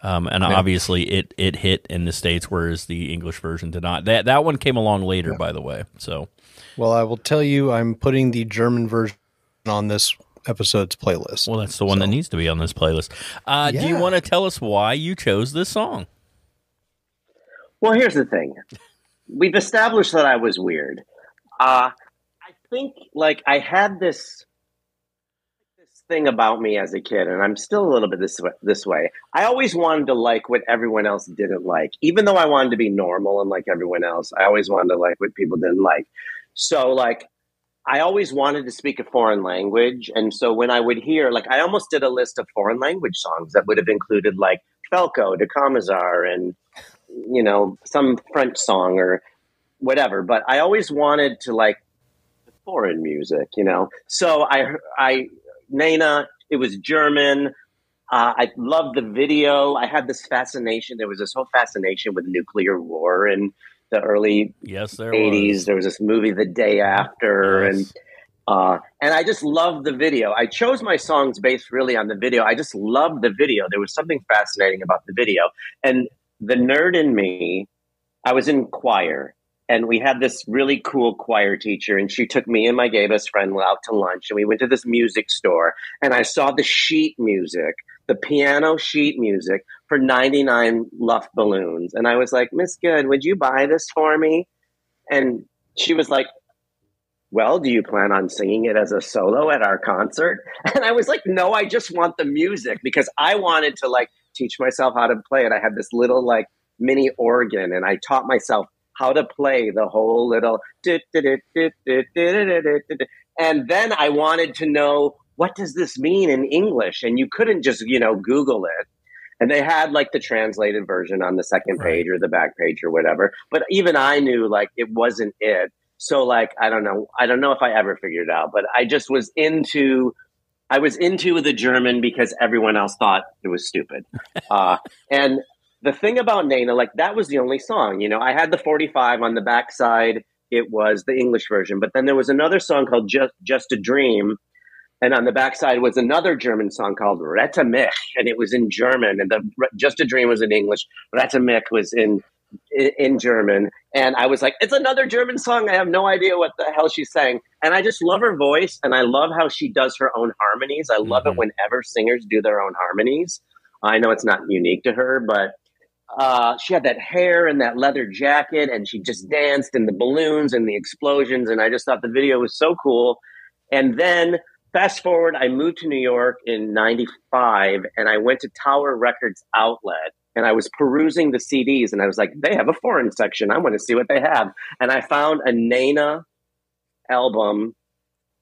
Um, and obviously, it, it hit in the states, whereas the English version did not. That that one came along later, by the way. So Well, I will tell you, I'm putting the German version on this episode's playlist. Well, that's the one that needs to be on this playlist. Uh, Do you want to tell us why you chose this song? Well, here's the thing. We've established that I was weird. Uh, I think like I had this this thing about me as a kid, and I'm still a little bit this way, this way. I always wanted to like what everyone else didn't like, even though I wanted to be normal and like everyone else. I always wanted to like what people didn't like. So like I always wanted to speak a foreign language, and so when I would hear like I almost did a list of foreign language songs that would have included like Falco, Der Kommissar, and you know some French song or whatever. But I always wanted to like foreign music, you know. So I I Nena, it was German. Uh, I loved the video. I had this fascination. There was this whole fascination with nuclear war in the early Yes, there 80s. was. There was this movie The Day After, Yes. and uh, and I just loved the video. I chose my songs based really on the video. I just loved the video. There was something fascinating about the video, and the nerd in me. I was in choir, and we had this really cool choir teacher, and she took me and my gay best friend out to lunch, and we went to this music store, and I saw the sheet music, the piano sheet music for 99 Luft balloons. And I was like, Miss Good, would you buy this for me? And she was like, well, do you plan on singing it as a solo at our concert? [laughs] And I was like, no, I just want the music because I wanted to like teach myself how to play it. I had this little like mini organ and I taught myself how to play the whole little and then I wanted to know what does this mean in English? And you couldn't just, you know, Google it. And they had like the translated version on the second page or the back page or whatever. But even I knew like it wasn't it. So like I don't know. I don't know if I ever figured it out, but I just was into I was into the German because everyone else thought it was stupid. [laughs] Uh, and the thing about Nena, like that was the only song. You know, I had the 45 on the backside. It was the English version, but then there was another song called "Just Just a Dream," And on the backside was another German song called Rette mich, and it was in German. And the Just a Dream was in English. Rette mich was in in, German. And I was like, it's another German song. I have no idea what the hell she's saying. And I just love her voice, and I love how she does her own harmonies. I love Mhm. it whenever singers do their own harmonies. I know it's not unique to her, but uh, she had that hair and that leather jacket, and she just danced in the balloons and the explosions. And I just thought the video was so cool. And then fast forward, I moved to New York in 95, and I went to Tower Records Outlet. And I was perusing the CDs, and I was like, they have a foreign section. I want to see what they have. And I found a Nena album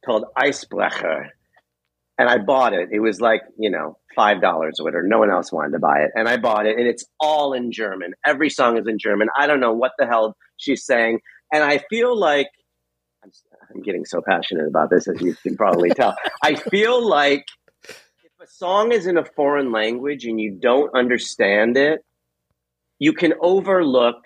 called Eisbrecher and I bought it. It was like, you know, five dollars or whatever. No one else wanted to buy it. And I bought it and it's all in German. Every song is in German. I don't know what the hell she's saying. And I feel like I'm, I'm getting so passionate about this, as you can probably tell. [laughs] I feel like a song is in a foreign language and you don't understand it, you can overlook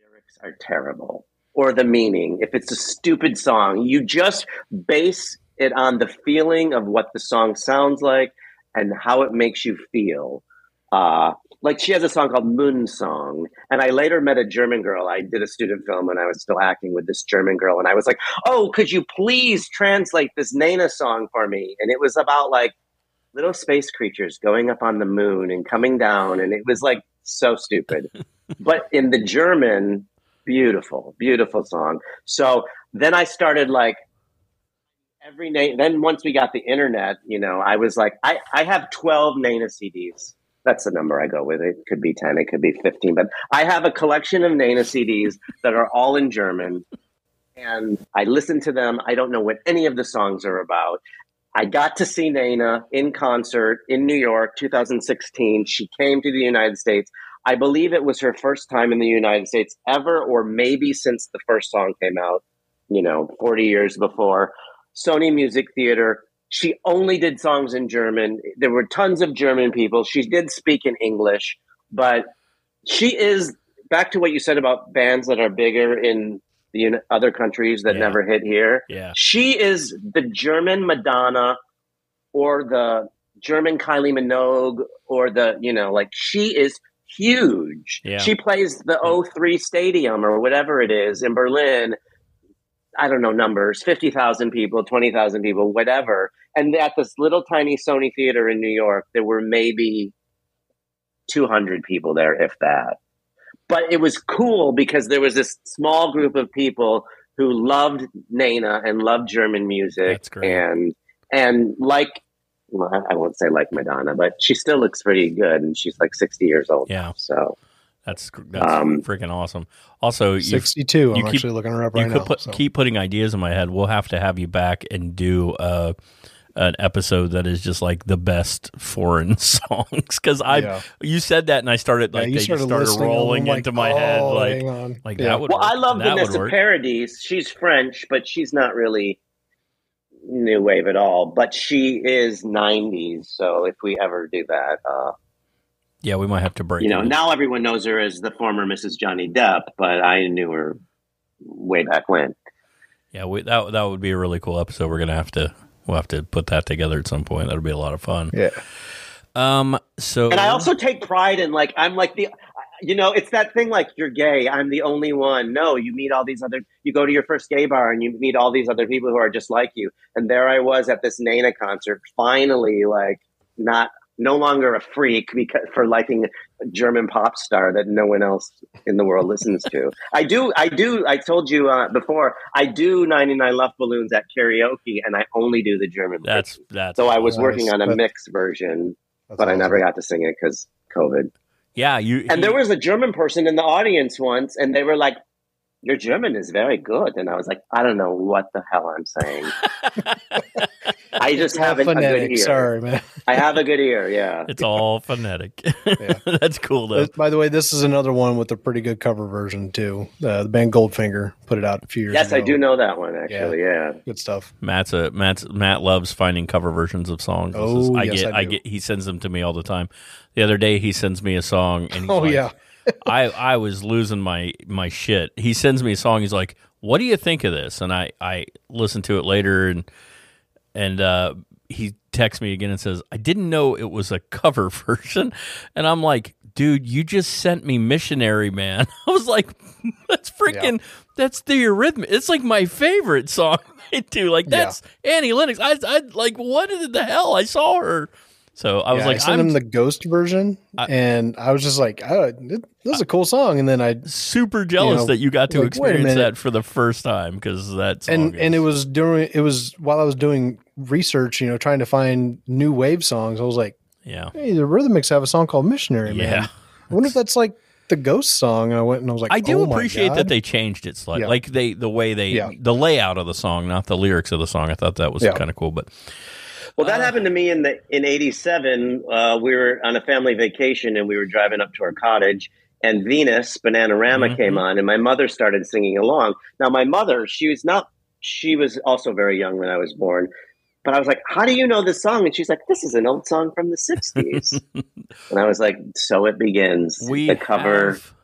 lyrics are terrible or the meaning. If it's a stupid song, you just base it on the feeling of what the song sounds like and how it makes you feel. Uh, like she has a song called Moon Song, and I later met a German girl. I did a student film when I was still acting with this German girl, and I was like, "Oh, could you please translate this Nena song for me?" And it was about like little space creatures going up on the moon and coming down, and it was like so stupid. [laughs] but in the German, beautiful, beautiful song. So then I started like every name. Then once we got the internet, you know, I was like, I, I have 12 Nena CDs. That's the number I go with. It could be 10, it could be 15, but I have a collection of Nena CDs that are all in German. And I listen to them. I don't know what any of the songs are about. I got to see Nena in concert in New York, 2016. She came to the United States. I believe it was her first time in the United States ever, or maybe since the first song came out, you know, 40 years before. Sony Music Theater. She only did songs in German. There were tons of German people. She did speak in English, but she is back to what you said about bands that are bigger in the other countries that Yeah. never hit here. Yeah. She is the German Madonna or the German Kylie Minogue or the, you know, like she is huge. Yeah. She plays the O3 Stadium or whatever it is in Berlin. I don't know numbers, 50,000 people, 20,000 people, whatever. And at this little tiny Sony theater in New York, there were maybe 200 people there, if that. But it was cool because there was this small group of people who loved Nena and loved German music. That's great. And, and like, well, I- I won't say like Madonna, but she still looks pretty good and she's like 60 years old. Yeah. now, So That's that's Um, freaking awesome. Also, you 62. I'm you keep- actually looking her up right could now. put, so. keep putting ideas in my head. We'll have to have you back and do uh, an episode that is just like the best foreign [laughs] songs. Because I, Yeah. you said that, and I started Yeah, like you they just started listening them, rolling like, into my head. oh, Like, like Yeah. that would. Well, work. I love that would Vanessa. Paradis. She's French, but she's not really new wave at all. But she is 90s. So if we ever do that, uh, Yeah, we might have to break. you know, it. now everyone knows her as the former Mrs. Johnny Depp, but I knew her way back when. Yeah, we, that that would be a really cool episode. We're gonna have to we'll have to put that together at some point. That'll be a lot of fun. Yeah. Um. So And I also take pride in like I'm like the you know, it's that thing like you're gay, I'm the only one. No, you meet all these other you go to your first gay bar and you meet all these other people who are just like you. And there I was at this Nena concert, finally like not no longer a freak because for liking a German pop star that no one else in the world listens to. I do I do I told you uh, before, I do 99 Love Balloons at karaoke and I only do the German that's version. that's So I was Nice. working on a That- mixed version, That's but I never got to sing it because COVID. yeah. You And he- there was a German person in the audience once, and they were like, "Your German is very good," and I was like, "I don't know what the hell I'm saying. [laughs] I just have a, a good ear. Sorry, man. I have a good ear. Yeah, it's all phonetic. [laughs] Yeah. that's cool though. By the way, this is another one with a pretty good cover version too. Uh, the band Goldfinger put it out a few years ago. yes, ago. I do know that one actually. Yeah, Good stuff. Matt's a Matt's Matt loves finding cover versions of songs. This is- Oh, I yes, get I I do. get he sends them to me all the time. The other day he sends me a song and he's Oh like, yeah. I I was losing my my shit. He sends me a song. He's like, "What do you think of this?" And I I listen to it later and and uh, he texts me again and says, "I didn't know it was a cover [laughs] version," and I'm like, "Dude, you just sent me Missionary Man." [laughs] I was like, "That's freaking, that's the Eurythmics. It's like my favorite song [laughs] they do. Like Yeah. that's Annie Lennox. I, I like what in the hell? I saw her." So I was Yeah, like, I sent I'm him the ghost version, and I was just like, oh, this is a cool song. And then I super jealous know, that you got to like, experience that for the first time because that's and is- and it was during it was while I was doing research, you know, trying to find new wave songs. I was like, yeah, hey, the Eurythmics have a song called Missionary Man. Yeah. I wonder if that's like the ghost song. I went and I was like, I do oh appreciate that they changed it slightly, Yeah. like they the way they Yeah. the layout of the song, not the lyrics of the song. I thought that was kind of cool, but Well, that happened to me in the in '87. Uh, we were on a family vacation and we were driving up to our cottage, and Venus Bananarama Mhm. came on, and my mother started singing along. Now, my mother, she was not, she was also very young when I was born, but I was like, "How do you know this song?" And she's like, "This is an old song from the '60s." [laughs] and I was like, "So it begins." we the cover, have,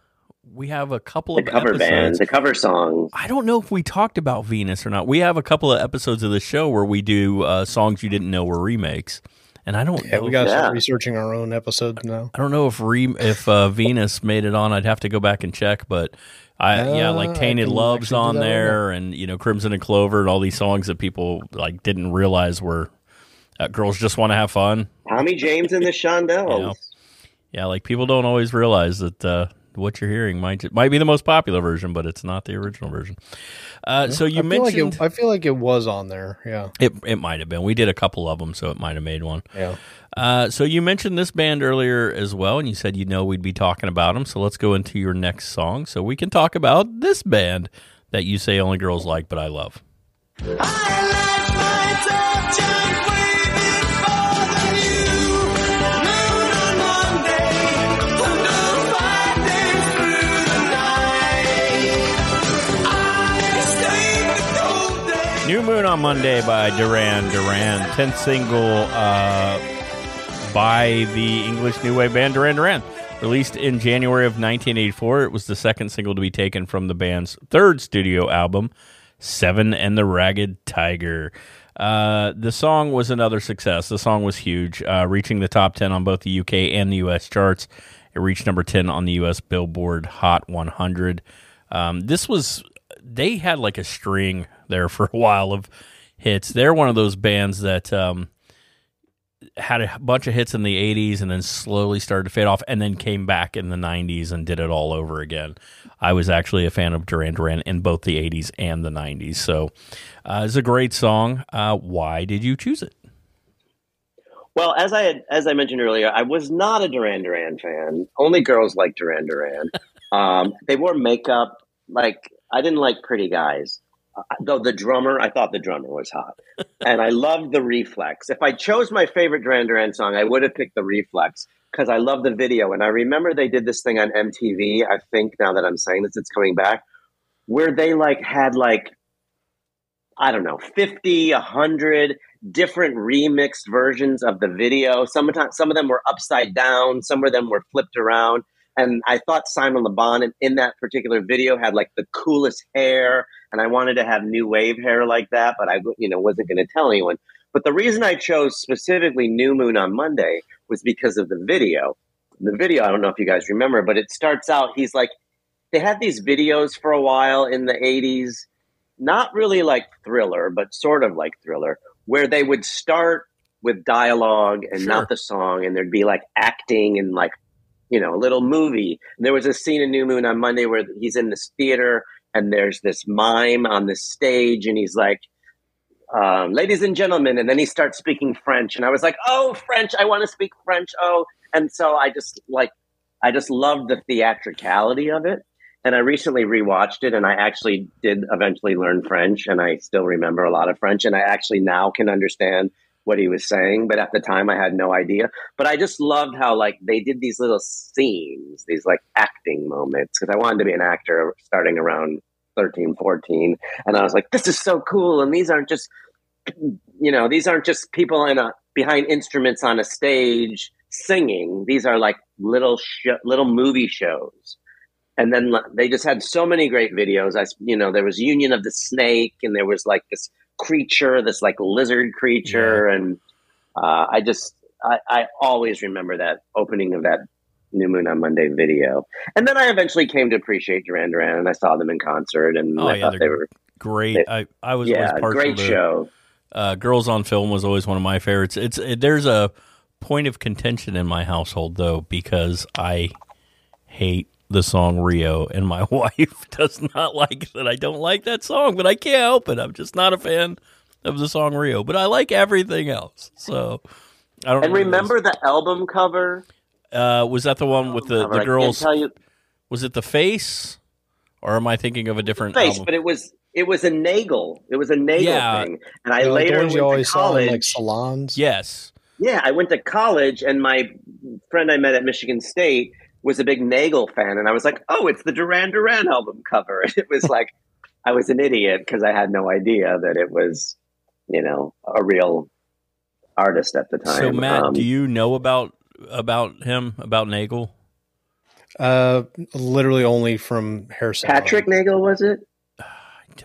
we have a couple the of cover episodes. band, the cover songs. I don't know if we talked about Venus or not. We have a couple of episodes of the show where we do uh, songs you didn't know were remakes, and I don't Yeah, know we got to Yeah. start researching our own episodes now. I don't know if re- if uh, Venus made it on. I'd have to go back and check, but I yeah, Uh, like Tainted Love's on that right there, and you know Crimson and Clover, and all these songs that people like didn't realize were uh, girls just want to have fun. Tommy James and the [laughs] Shondells. Yeah. Yeah, like people don't always realize that uh, what you're hearing might might be the most popular version, but it's not the original version. Uh, so you I mentioned like it, I feel like it was on there. Yeah, it, it might have been. We did a couple of them, so it might have made one. yeah. Uh, so you mentioned this band earlier as well, and you said you know we'd be talking about them. So let's go into your next song, so we can talk about this band that you say only girls like, but I love. New Moon on Monday by Duran Duran, tenth single uh, by the English new wave band Duran Duran. Released in January of 1984, it was the second single to be taken from the band's third studio album, Seven and the Ragged Tiger. Uh, the song was another success. The song was huge, uh, reaching the top 10 on both the UK and the US charts. It reached number 10 on the US Billboard Hot 100. Um, this was, they had like a string there for a while of hits. They're one of those bands that um, had a bunch of hits in the 80s and then slowly started to fade off and then came back in the 90s and did it all over again. I was actually a fan of Duran Duran in both the 80s and the 90s. So uh, it's a great song. Uh, why did you choose it? Well, as I had, as I mentioned earlier, I was not a Duran Duran fan. Only girls like Duran Duran. [laughs] um, they wore makeup. Like I didn't like pretty guys. Though the drummer, I thought the drummer was hot, and I loved the Reflex. If I chose my favorite Duran Duran song, I would have picked the Reflex because I love the video. And I remember they did this thing on MTV. I think now that I'm saying this, it's coming back, where they like had like I don't know, 50, 100 different remixed versions of the video. Sometimes some of them were upside down, some of them were flipped around. And I thought Simon Le Bon in, in that particular video had like the coolest hair, and I wanted to have new wave hair like that, but I you know wasn't going to tell anyone. But the reason I chose specifically New Moon on Monday was because of the video. The video, I don't know if you guys remember, but it starts out he's like they had these videos for a while in the 80s not really like thriller, but sort of like thriller, where they would start with dialogue and Sure. not the song, and there'd be like acting and like, you know, a little movie. And there was a scene in New Moon on Monday where he's in this theater and there's this mime on the stage, and he's like, um, ladies and gentlemen, and then he starts speaking French, and I was like, oh, French, I want to speak French, oh, and so I just like, I just loved the theatricality of it. And I recently rewatched it, and I actually did eventually learn French, and I still remember a lot of French, and I actually now can understand what he was saying, but at the time I had no idea. But I just loved how like they did these little scenes, these like acting moments, because I wanted to be an actor starting around 13, 14, and I was like, this is so cool, and these aren't just you know these aren't just people in a behind instruments on a stage singing these are like little sh- little movie shows and then they just had so many great videos. I, you know, there was Union of the Snake, and there was like this creature, this like lizard creature, and uh, I just I, I always remember that opening of that New Moon on Monday video, and then I eventually came to appreciate Duran Duran, and I saw them in concert, and Oh, I yeah, thought they're were Great. I, I was yeah, great to show. uh, Girls on Film was always one of my favorites. It's it, there's a point of contention in my household though because I hate the song Rio and my [laughs] wife does not like that I don't like that song, but I can't help it. I'm just not a fan of the song Rio, but I like everything else. So I don't And know what it is. remember the album cover? uh, was that the one with the, Cover, the girls? tell you Was it the face, or am I thinking of a different face, album? but it was it was a Nagel. It was a Nagel Yeah. thing, and I You know, later ones you went always to saw in college. like salons. yes. Yeah, I went to college, and my friend I met at Michigan State was a big Nagel fan, and I was like, "Oh, it's the Duran Duran album cover." [laughs] And it was like, I was an idiot because I had no idea that it was, you know, a real artist at the time. So Matt, Um, do you know about about him about Nagel? Uh, literally only from hair salon. Patrick Nagel was it?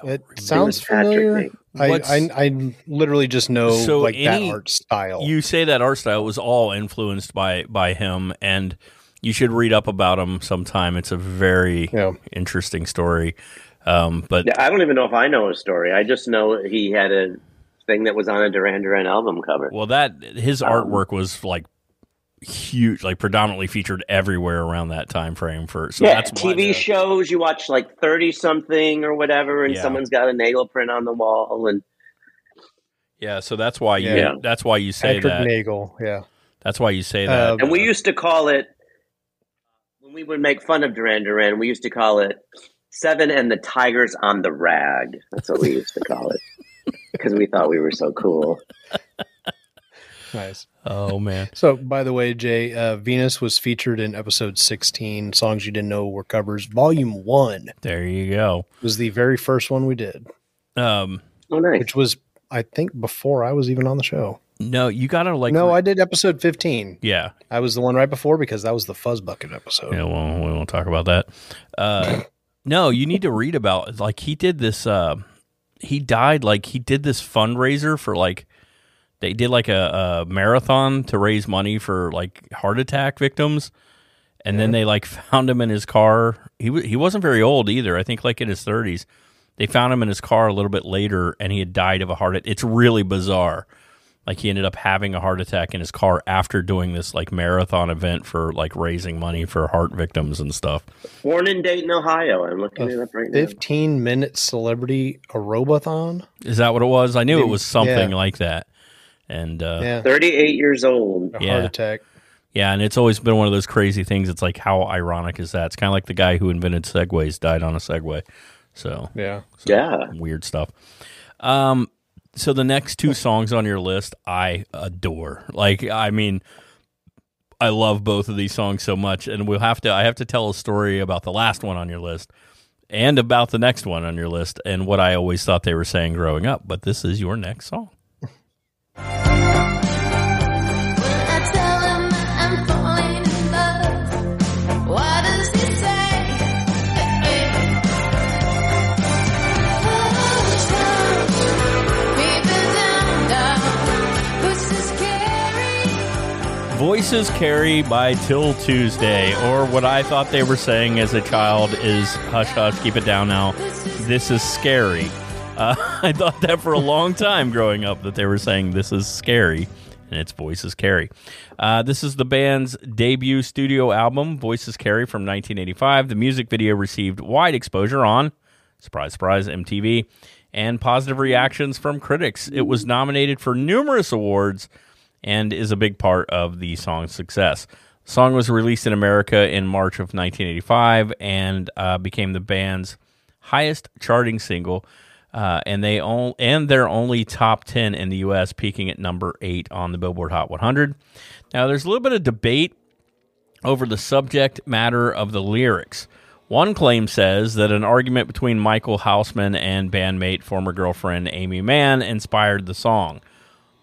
It sounds Patrick familiar. Nagel. I, I I literally just know So like that any- art style. You say that art style was all influenced by by him, and you should read up about him sometime. It's a very Yeah. interesting story. Um, but Yeah, I don't even know if I know his story. I just know he had a thing that was on a Duran Duran album cover. well, that his Um, artwork was like huge, like predominantly featured everywhere around that time frame. For so yeah, that's why TV the- shows you watch like thirty something or whatever, and Yeah. someone's got a Nagel print on the wall, and Yeah, so that's why you Yeah. that's why you say Patrick that. Nagel. Yeah. That's why you say that. Uh, and we used to call it when we would make fun of Duran Duran. We used to call it Seven and the Tigers on the Rag. That's what we used to call it because we thought we were so cool. Nice. oh man, So, by the way, Jay, uh, Venus was featured in episode 16. Songs you didn't know were covers. Volume one there you go. was the very first one we did, Um, Oh, nice. which was, I think, before I was even on the show. No, you gotta like no, I did episode 15. yeah. I was the one right before because that was the Fuzz Bucket episode. Yeah, well, we won't talk about that. Uh, [laughs] no, you need to read about like he did this. Uh, he died like he did this fundraiser for like they did like a, a marathon to raise money for like heart attack victims, and then they like [laughs] found him in his car. He wa he wasn't very old either. I think like in his thirties. They found him in his car a little bit later, and he had died of a heart. Attack. It's really bizarre. Like he ended up having a heart attack in his car after doing this like marathon event for like raising money for heart victims and stuff. Born in Dayton, Ohio. I'm looking it up right now. 15 minute celebrity aerobathon. Is that what it was? I knew it was something yeah. like that. And uh, yeah. Yeah. 38 years old. A Yeah. heart attack. Yeah, and it's always been one of those crazy things. It's like how ironic is that? It's kind of like the guy who invented segways died on a segway. So Yeah. Yeah. weird stuff. Um, so the next two songs on your list, I adore. Like, I mean, I love both of these songs so much, and we'll have to. I have to tell a story about the last one on your list, and about the next one on your list, and what I always thought they were saying growing up. But this is your next song. Voices Carry by 'Til Tuesday, or what I thought they were saying as a child is hush hush, keep it down now. This is scary. Uh, [laughs] I thought that for a long time growing up that they were saying this is scary, and it's Voices Carry. Uh, this is the band's debut studio album, Voices Carry from 1985. The music video received wide exposure on, surprise, surprise, MTV, and positive reactions from critics. It was nominated for numerous awards and is a big part of the song's success. The song was released in America in March of 1985 and uh, became the band's highest charting single, uh, and they on, and their only top 10 in the U.S., peaking at number eight on the Billboard Hot 100. Now, there's a little bit of debate over the subject matter of the lyrics. One claim says that an argument between Michael Hausman and bandmate, former girlfriend Aimee Mann, inspired the song.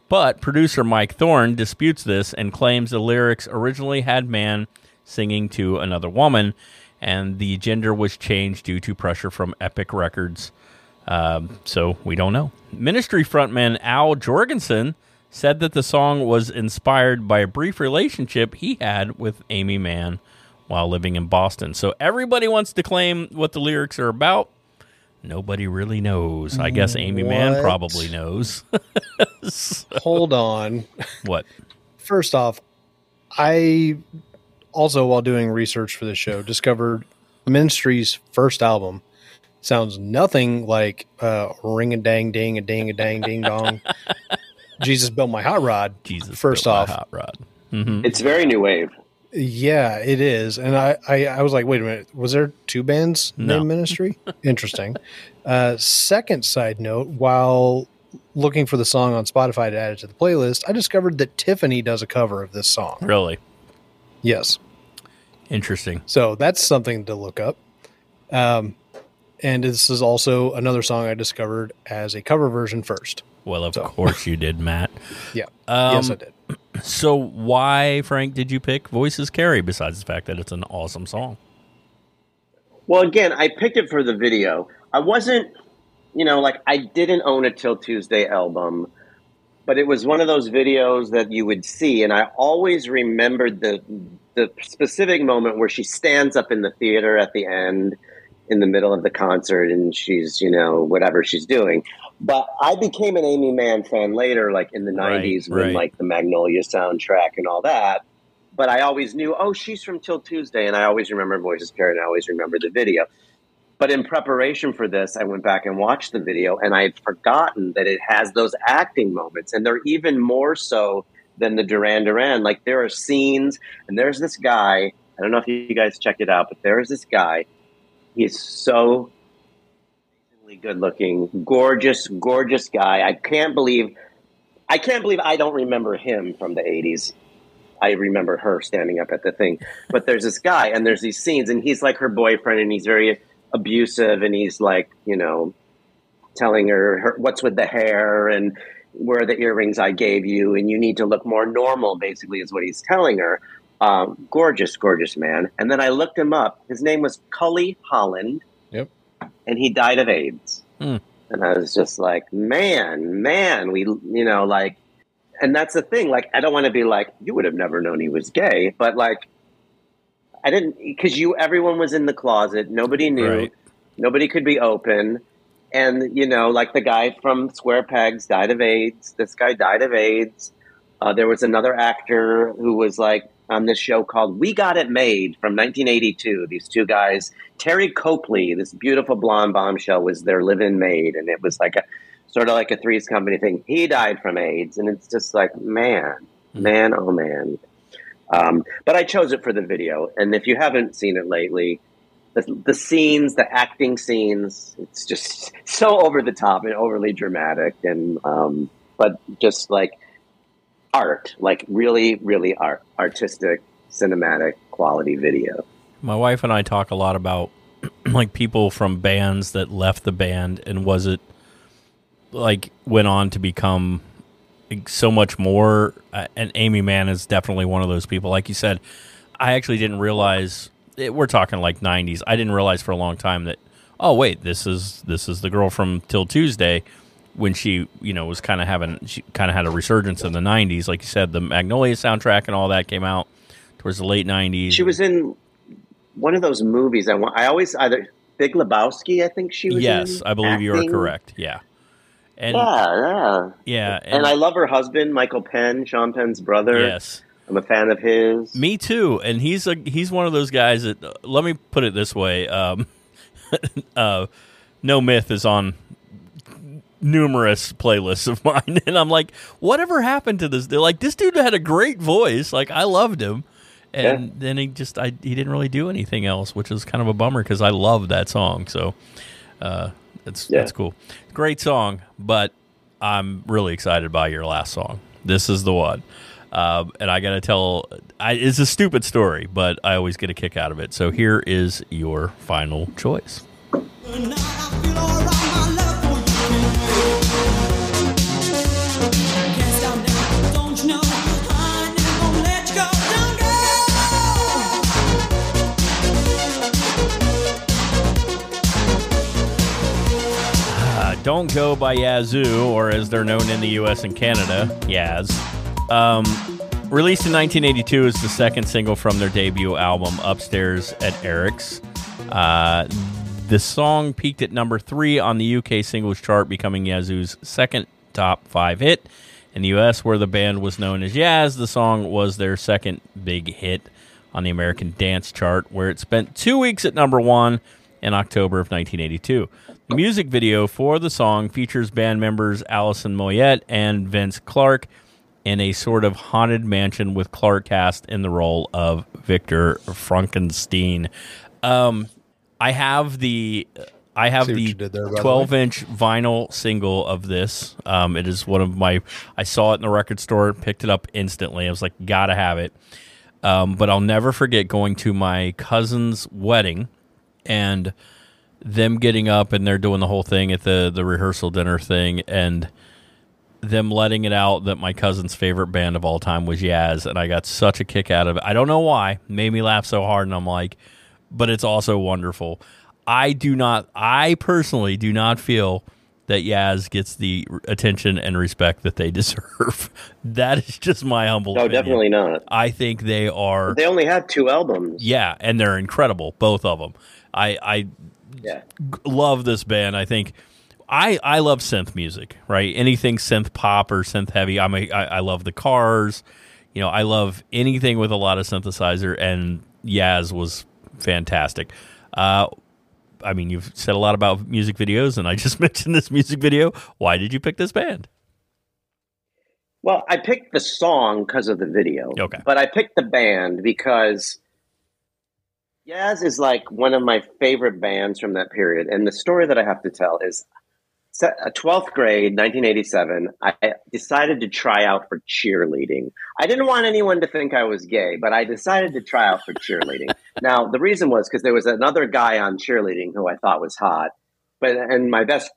But producer Mike Thorne disputes this and claims the lyrics originally had Mann singing to another woman, and the gender was changed due to pressure from Epic Records Um, so we don't know. Ministry frontman Al Jourgensen said that the song was inspired by a brief relationship he had with Aimee Mann while living in Boston. So everybody wants to claim what the lyrics are about. Nobody really knows. I guess Aimee Mann probably knows. [laughs] Hold on. what? First off, I also, while doing research for this show, discovered Ministry's first album sounds nothing like uh, "Ring a Dang Ding a Ding a Dang Ding Dong." [laughs] Jesus built my hot rod. Jesus. First built my off, hot rod. hmm It's very new wave. Yeah, it is. And I, I, I was like, wait a minute, was there two bands No. named Ministry? Interesting. [laughs] uh, second side note, while looking for the song on Spotify to add it to the playlist, I discovered that Tiffany does a cover of this song. Really Yes. interesting. So that's something to look up. Um, and this is also another song I discovered as a cover version first. Well, of So- course you did, Matt. [laughs] Yeah. Um, yes, I did. So why, Frank, did you pick Voices Carry? Besides the fact that it's an awesome song. Well, again, I picked it for the video. I wasn't, you know, like I didn't own a 'Til Tuesday album, but it was one of those videos that you would see, and I always remembered the the specific moment where she stands up in the theater at the end, in the middle of the concert, and she's, you know, whatever she's doing. But I became an Aimee Mann fan later, like in the Right, '90s, when right. like the Magnolia soundtrack and all that but I always knew, oh, she's from 'Til Tuesday, and I always remember Voices Carry, and I always remember the video. But in preparation for this, I went back and watched the video, and I had forgotten that it has those acting moments, and they're even more so than the Duran Duran. Like there are scenes, and there's this guy. I don't know if you guys checked it out, but there is this guy. He is so good looking, gorgeous, gorgeous guy. I can't believe, I can't believe I don't remember him from the '80s. I remember her standing up at the thing. But there's this guy, and there's these scenes, and he's like her boyfriend, and he's very abusive, and he's like, you know, telling her, her what's with the hair and where are the earrings I gave you, and you need to look more normal. Basically, is what he's telling her. Um, gorgeous, gorgeous man. And then I looked him up. His name was Cully Holland. Yep. And he died of AIDS. Hmm. And I was just like, man, man, we, you know, like and that's the thing. Like, I don't want to be like, you would have never known he was gay, but like, I didn't because you. Everyone was in the closet. Nobody knew. Right. Nobody could be open. And you know, like the guy from Square Pegs died of AIDS. This guy died of AIDS. Uh, there was another actor who was like on this show called We Got It Made from 1982. These two guys, Teri Copley, this beautiful blonde bombshell, was their live-in maid, and it was like a sort of like a Three's Company thing. He died from AIDS, and it's just like, man, man, oh man. Um, but I chose it for the video, and if you haven't seen it lately, the, the scenes, the acting scenes, it's just so over the top and overly dramatic, and um, but just like art, like really, really art, artistic, cinematic quality video. My wife and I talk a lot about [clears throat] like people from bands that left the band and was it like went on to become so much more. Uh, and Aimee Mann is definitely one of those people. Like you said, I actually didn't realize it, we're talking like '90s. I didn't realize for a long time that oh wait, this is this is the girl from 'Til Tuesday. When she, you know, was kind of having, she kind of had a resurgence in the '90s. Like you said, the Magnolia soundtrack and all that came out towards the late '90s. She was in one of those movies. I want. I always either Big Lebowski. I think she was. Yes, in, I believe you are correct. Yeah, and yeah, yeah. yeah, And, I love her husband, Michael Penn, Sean Penn's brother. yes, I'm a fan of his. me too. And he's a he's one of those guys that. uh, let me put it this way: um, [laughs] uh, No Myth is on numerous playlists of [laughs] mine, and I'm like, whatever happened to this? They're like, this dude had a great voice. Like I loved him. And Yeah. then he just I, he didn't really do anything else, which is kind of a bummer because I love that song. So uh, it's Yeah. that's cool, great song. But I'm really excited by your last song. This is the one, um, and I got to tell, I, it's a stupid story, but I always get a kick out of it. So here is your final choice. Don't Go by Yazoo, or as they're known in the US and Canada, Yaz. Um, released in 1982 is the second single from their debut album, Upstairs at Eric's. Uh, the song peaked at number three on the UK singles chart, becoming Yazoo's second top five hit. In the US, where the band was known as Yaz, the song was their second big hit on the American Dance chart, where it spent two weeks at number one in October of 1982. The music video for the song features band members Alison Moyet and Vince Clarke in a sort of haunted mansion with Clark cast in the role of Victor Frankenstein. Um, I have the I have the there, by the 12 inch vinyl single of this. Um, it is one of my. I saw it in the record store, picked it up instantly. I was like, gotta have it. Um, but I'll never forget going to my cousin's wedding and them getting up and they're doing the whole thing at the the rehearsal dinner thing and them letting it out that my cousin's favorite band of all time was Yaz and I got such a kick out of it. I don't know why. Made me laugh so hard and I'm like, but it's also wonderful. I do not I personally do not feel that Yaz gets the attention and respect that they [laughs] deserve. that is just my humble No, opinion. definitely not. I think they are They only have two albums. yeah, and they're incredible, both of them. I I Yeah. love this band. I think I I love synth music, right? Anything synth pop or synth heavy. I'm a, I, I love the cars. You know, I love anything with a lot of synthesizer, and Yaz was fantastic. Uh, I mean, you've said a lot about music videos, and I [laughs] just mentioned this music video. Why did you pick this band? Well, I picked the song because of the video. Okay. But I picked the band because Yaz is like one of my favorite bands from that period. And the story that I have to tell is uh, 12th grade, 1987, I decided to try out for cheerleading. I didn't want anyone to think I was gay, but I decided to try out for cheerleading. [laughs] now, the reason was because there was another guy on cheerleading who I thought was hot. But and my best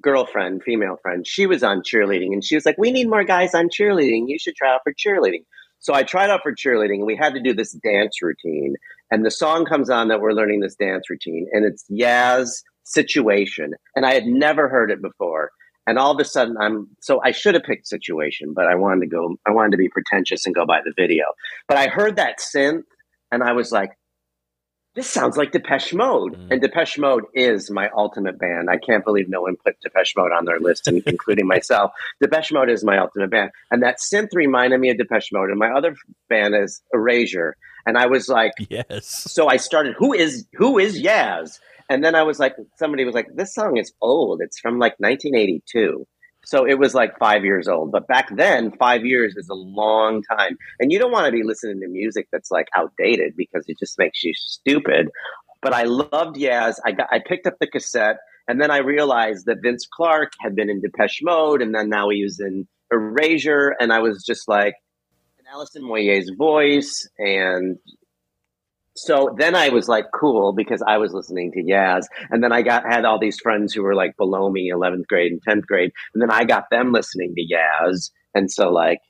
girlfriend, female friend, she was on cheerleading and she was like, We need more guys on cheerleading. You should try out for cheerleading. So I tried out for cheerleading and we had to do this dance routine. And the song comes on that we're learning this dance routine and it's Yaz Situation. And I had never heard it before. And all of a sudden I'm so I should have picked Situation, but I wanted to go I wanted to be pretentious and go by the video. But I heard that synth and I was like, this sounds like Depeche Mode. Mm. And Depeche Mode is my ultimate band. I can't believe no one put Depeche Mode on their list, [laughs] including myself. Depeche Mode is my ultimate band. And that synth reminded me of Depeche Mode. And my other band is Erasure. And I was like, Yes. so I started, who is who is Yaz? And then I was like, somebody was like, this song is old. It's from like 1982. So it was like five years old. But back then, five years is a long time. And you don't want to be listening to music that's like outdated because it just makes you stupid. But I loved Yaz. I got I picked up the cassette and then I realized that Vince Clarke had been in Depeche Mode and then now he was in Erasure. And I was just like, Alison Moyet's voice and so then I was like cool because I was listening to Yaz, and then I got had all these friends who were like below me, eleventh grade and tenth grade, and then I got them listening to Yaz, and so like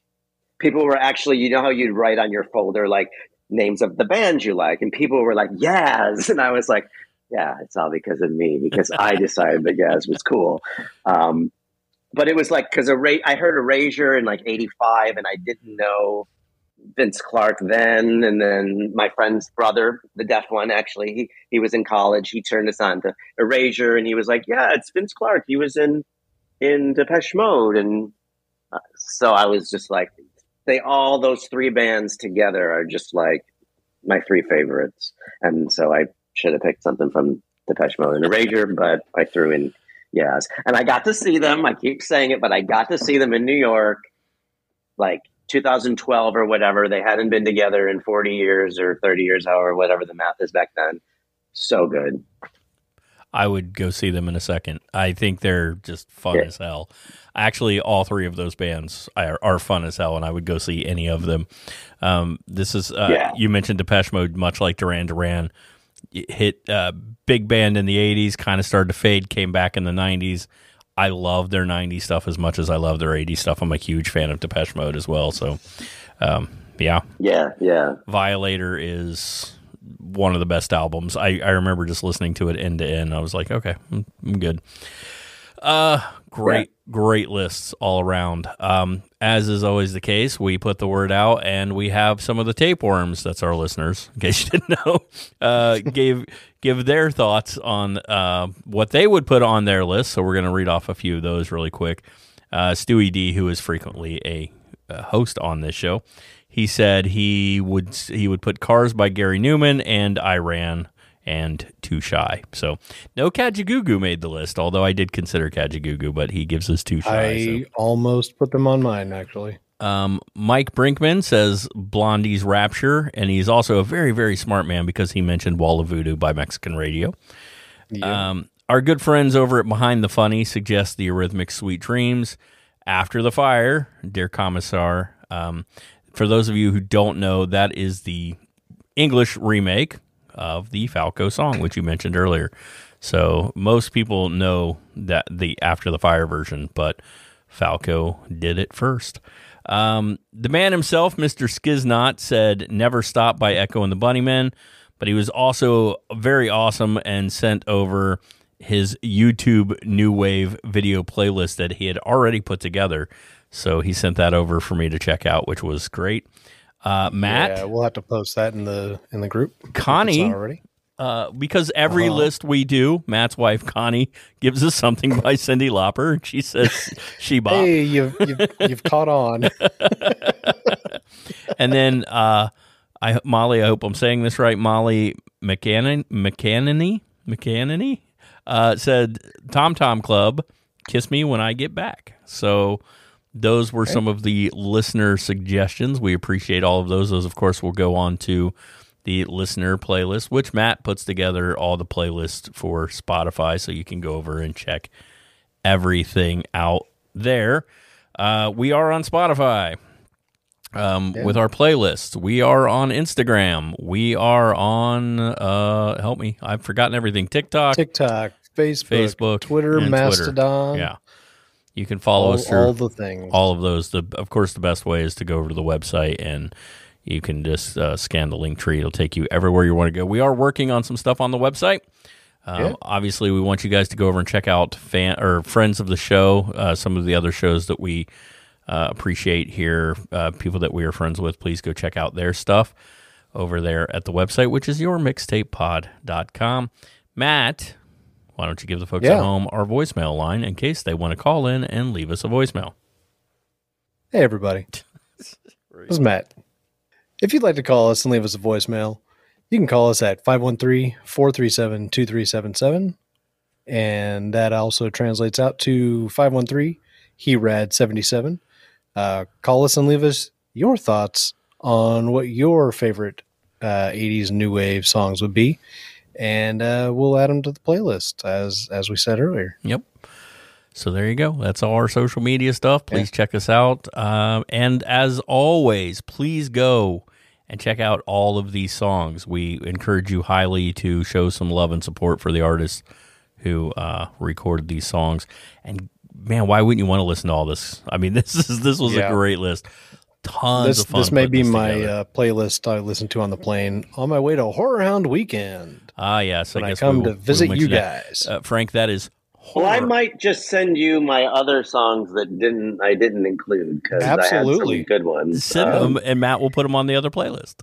people were actually, you know how you'd write on your folder like names of the bands you like, and people were like Yaz, [laughs] and I was like, yeah, it's all because of me because I [laughs] decided that Yaz was cool. Um, but it was like because I heard Erasure in like '85, and I didn't know Vince Clarke then, and then my friend's brother, the deaf one, actually, he he was in college. He turned us on to Erasure, and he was like, "Yeah, it's Vince Clarke. He was in in Depeche Mode," and uh, so I was just like, they all those three bands together are just like my three favorites, and so I should have picked something from Depeche Mode and Erasure, but I threw in Yes, and I got to see them. I keep saying it, but I got to see them in New York, like 2012 or whatever. They hadn't been together in 40 years or 30 years, however, whatever the math is back then. So good. I would go see them in a second. I think they're just fun Yeah. as hell. Actually, all three of those bands are, are fun as hell, and I would go see any of them. Um, this is uh, Yeah. you mentioned Depeche Mode, much like Duran Duran, it hit uh, big band in the '80s, kind of started to fade, came back in the '90s. I love their '90s stuff as much as I love their '80s stuff. I'm a huge fan of Depeche Mode as well. So, um, yeah, Yeah, yeah. Violator is one of the best albums. I, I remember just listening to it end to end. I was like, okay, I'm, I'm good. Uh, great, great lists all around. Um, as is always the case, we put the word out, and we have some of the tapeworms. That's our listeners, in case you [laughs] didn't know. Uh, gave give their thoughts on uh, what they would put on their list. So we're going to read off a few of those really quick. Uh, Stewie D, who is frequently a, a host on this show, he said he would he would put Cars by Gary Numan and Iran and Too Shy. So no Kajagoogoo made the list, although I did consider Kajagoogoo, but he gives us Too Shy. I so. almost put them on mine actually. Um, Mike Brinkman says Blondie's Rapture, and he's also a very, very smart man because he mentioned Wall of Voodoo by Mexican Radio. Um, our good friends over at Behind the Funny suggest the Eurythmics Sweet Dreams. After the Fire, Der Kommissar. Um, for those of you who don't know, that is the English remake of the Falco song, which you mentioned earlier. So most people know that the After the Fire version, but Falco did it first. Um, the man himself, Mr. Skiznot, said Never Stop by Echo and the Bunnymen, but he was also very awesome and sent over his YouTube New Wave video playlist that he had already put together. So he sent that over for me to check out, which was great. Uh, Matt, Yeah, we'll have to post that in the in the group. Connie, already. uh, because every Uh-huh. list we do, Matt's wife Connie gives us something by [laughs] Cyndi Lauper. She says she bop. Hey, you've you've, you've caught on. [laughs] and then uh, I Molly, I hope I'm saying this right. Molly McCannon, McCannany, McCannany uh, said Tom Tom Club, kiss me when I get back. So those were some of the listener suggestions. We appreciate all of those. Those, of course, will go on to the listener playlist, which Matt puts together all the playlists for Spotify, so you can go over and check everything out there. Uh, we are on Spotify um, with our playlist. We are on Instagram. We are on, uh, help me, I've forgotten everything. TikTok, TikTok, Facebook, Facebook, Twitter, Mastodon. Yeah. You can follow all, us through all the things. all of those. The of course the best way is to go over to the website and you can just uh, scan the link tree. It'll take you everywhere you want to go. We are working on some stuff on the website. Um, Yeah. Obviously, we want you guys to go over and check out fan or friends of the show. Uh, some of the other shows that we uh, appreciate here, uh, people that we are friends with. Please go check out their stuff over there at the website, which is yourmixtapepod.com. Matt, why don't you give the folks Yeah. at home our voicemail line in case they want to call in and leave us a voicemail? Hey, everybody. [laughs] This is Matt. If you'd like to call us and leave us a voicemail, you can call us at 513 437 2377. And that also translates out to 513 HERAD 77. Uh, call us and leave us your thoughts on what your favorite uh, 80s new wave songs would be. And uh, we'll add them to the playlist, as as we said earlier. Yep. So there you go. That's all our social media stuff. Please check us out. Um, and as always, please go and check out all of these songs. We encourage you highly to show some love and support for the artists who uh, recorded these songs. And man, why wouldn't you want to listen to all this? I mean, [laughs] this is this was Yeah. a great list. Tons this of fun. this may be my uh, playlist I listen to on the plane on my way to Horror Hound Weekend. ah yes. when I guess come we will- to visit you guys. uh, Frank. That is Well, I might just send you my other songs that didn't I didn't include because I had Absolutely. some good ones. Send Um, them, and Matt will put them on the other playlist,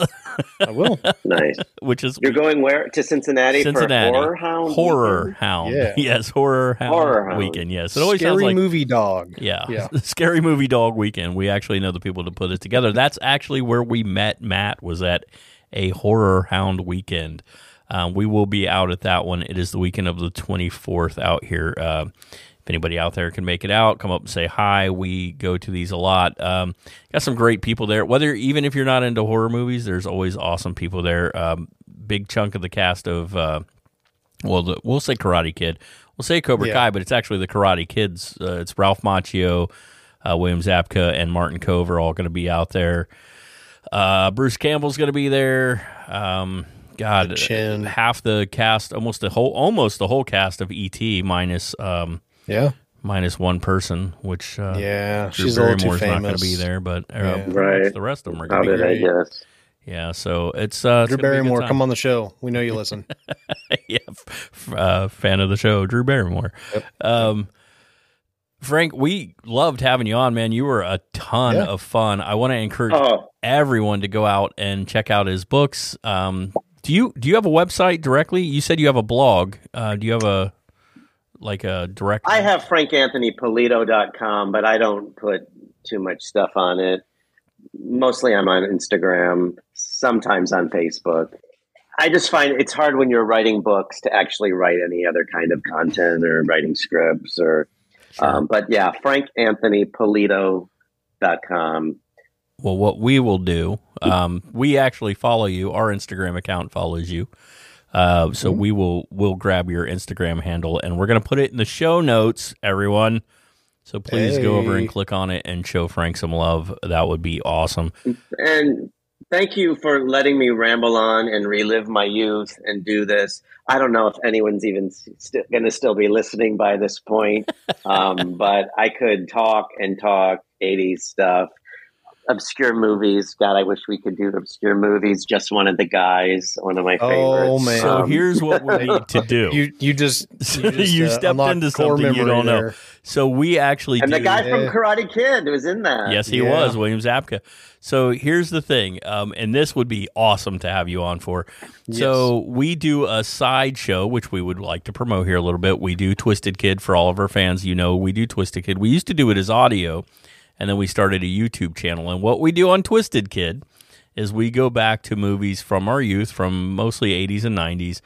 I will. [laughs] nice. which is You're going where to Cincinnati, Cincinnati. for Horror Hound? Horror weekend? Hound. Yeah. [laughs] Yes, horror hound Horror Hound. weekend. Yes. It always Scary sounds like movie dog. yeah, Yeah. [laughs] scary movie dog weekend. We actually know the people to put it together. That's actually where we met Matt was at a horror hound weekend. Um, we will be out at that one. It is the weekend of the 24th out here. Uh, if anybody out there can make it out, come up and say hi. We go to these a lot. Um, got some great people there. Whether even if you're not into horror movies, there's always awesome people there. Um, big chunk of the cast of uh, well, the, we'll say Karate Kid. We'll say Cobra Yeah. Kai, but it's actually the Karate Kids. Uh, it's Ralph Macchio, uh, William Zabka, and Martin Kove are all going to be out there. Uh, Bruce Campbell's going to be there. Um, God, Chin. half the cast, almost the whole, almost the whole cast of ET minus um, Yeah. minus one person, which uh, Yeah. Drew She's a too Barrymore's not going to be there, but uh, Yeah. Right. the rest of them are How going to did be I there. guess? Yeah, so it's uh, Drew Barrymore, come on the show. We know you listen. [laughs] yeah, f- f- uh, fan of the show, Drew Barrymore. Um, Frank, we loved having you on, man. You were a ton Yeah. of fun. I want to encourage Oh. everyone to go out and check out his books. Um, do you do you have a website directly? You said you have a blog. Uh, do you have a like a direct? I have frankanthonypolito.com, but I don't put too much stuff on it. Mostly I'm on Instagram, sometimes on Facebook. I just find it's hard when you're writing books to actually write any other kind of content or writing scripts or um, but yeah, frankanthonypolito.com. Well, what we will do, um, we actually follow you. Our Instagram account follows you. Uh, so we will we'll grab your Instagram handle and we're gonna put it in the show notes, everyone. So please go over and click on it and show Frank some love. That would be awesome. And thank you for letting me ramble on and relive my youth and do this. I don't know if anyone's even st- going to still be listening by this point, um, [laughs] but I could talk and talk 80s stuff, obscure movies. God, I wish we could do obscure movies. Just one of the guys, one of my favorites. Oh, favorites. man. So Um, here's what we [laughs] need to do. You you just [laughs] you, just, You uh, stepped into core something you don't know. there. So we actually and do. the guy from Karate Kid was in that. Yes, he Yeah. was William Zabka. So here's the thing, um, and this would be awesome to have you on for. So we do a side show, which we would like to promote here a little bit. We do Twisted Kid for all of our fans. You know, we do Twisted Kid. We used to do it as audio, and then we started a YouTube channel. And what we do on Twisted Kid is we go back to movies from our youth, from mostly 80s and 90s,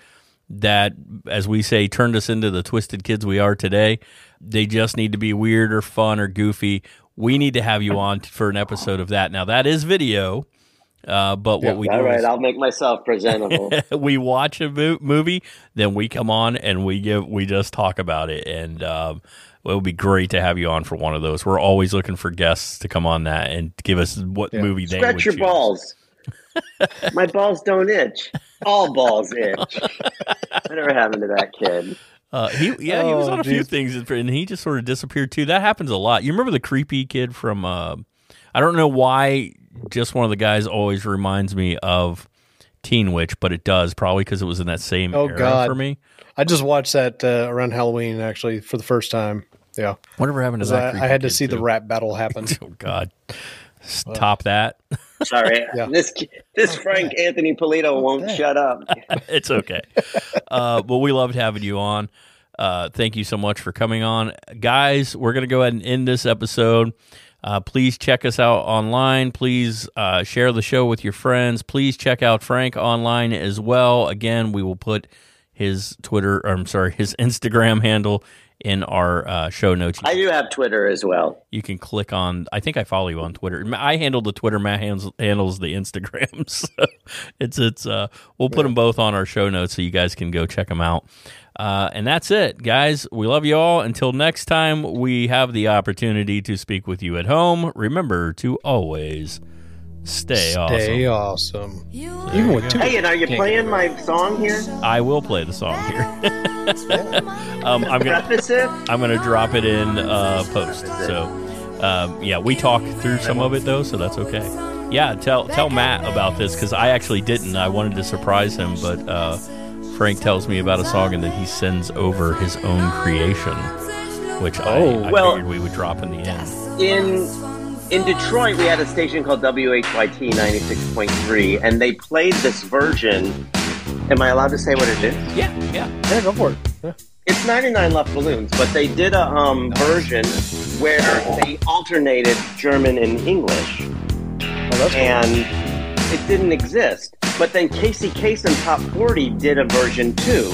that, as we say, turned us into the twisted kids we are today. They just need to be weird or fun or goofy. We need to have you on for an episode of that. Now, that is video, uh, but what we do All right, is I'll make myself presentable. [laughs] we watch a mo- movie, then we come on and we give we just talk about it, and um, it would be great to have you on for one of those. We're always looking for guests to come on that and give us what movie they would Scratch your choose. balls. [laughs] My balls don't itch. All balls itch. Whatever happened to that kid? Uh, he yeah, he was Oh, on a few things, and he just sort of disappeared too. That happens a lot. You remember the creepy kid from? Uh, I don't know why. Just one of the guys always reminds me of Teen Witch, but it does probably because it was in that same Oh, era God. for me. I just watched that uh, around Halloween actually for the first time. Yeah, Whatever happened to that? I, I had to kid, see the rap battle happen. [laughs] Oh God, stop that. [laughs] Sorry, Yeah. this this Frank Anthony Polito won't shut up. [laughs] it's okay. Uh, but we loved having you on. Uh, thank you so much for coming on, guys. We're gonna go ahead and end this episode. Uh, please check us out online. Please uh, share the show with your friends. Please check out Frank online as well. Again, we will put his Twitter, or I'm sorry, his Instagram handle in our uh, show notes. I do have Twitter as well. You can click on. I think I follow you on Twitter. I handle the Twitter. Matt handles, handles the Instagram. [laughs] So it's it's. Uh, we'll put them both on our show notes so you guys can go check them out. Uh, and that's it, guys. We love you all. Until next time, we have the opportunity to speak with you at home. Remember to always stay, Stay awesome. awesome. Even with two. Hey, and are you Can't playing my song here? I will play the song here. [laughs] um, I'm gonna Preface it. I'm gonna drop it in uh, post. So um, yeah, we talked through some of it though, so that's okay. Yeah, tell tell Matt about this because I actually didn't. I wanted to surprise him, but uh, Frank tells me about a song and then he sends over his own creation, which Oh. I, I Well- figured we would drop in the end. in in Detroit, we had a station called WHYT 96.3, and they played this version. Am I allowed to say what it is? Yeah, yeah. Yeah, go for it. Yeah. It's 99 Luftballons, but they did a um, version where they alternated German and English, Oh, that's cool. and it didn't exist. But then Casey Kasem Top 40 did a version too.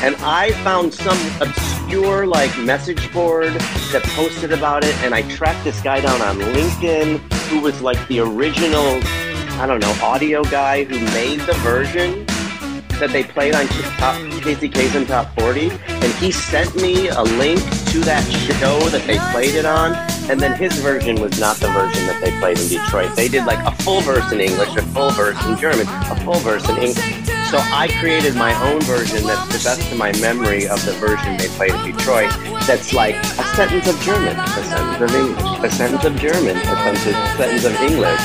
And I found some obscure like message board that posted about it, and I tracked this guy down on LinkedIn who was like the original, I don't know, audio guy who made the version that they played on top, Casey Kasem Top 40, and he sent me a link to that show that they played it on, and then his version was not the version that they played in Detroit. They did like a full verse in English, a full verse in German, a full verse in English. So I created my own version that's the best of my memory of the version they played in Detroit. That's like a sentence of German, a sentence of English, a sentence of German, a sentence, a sentence of English.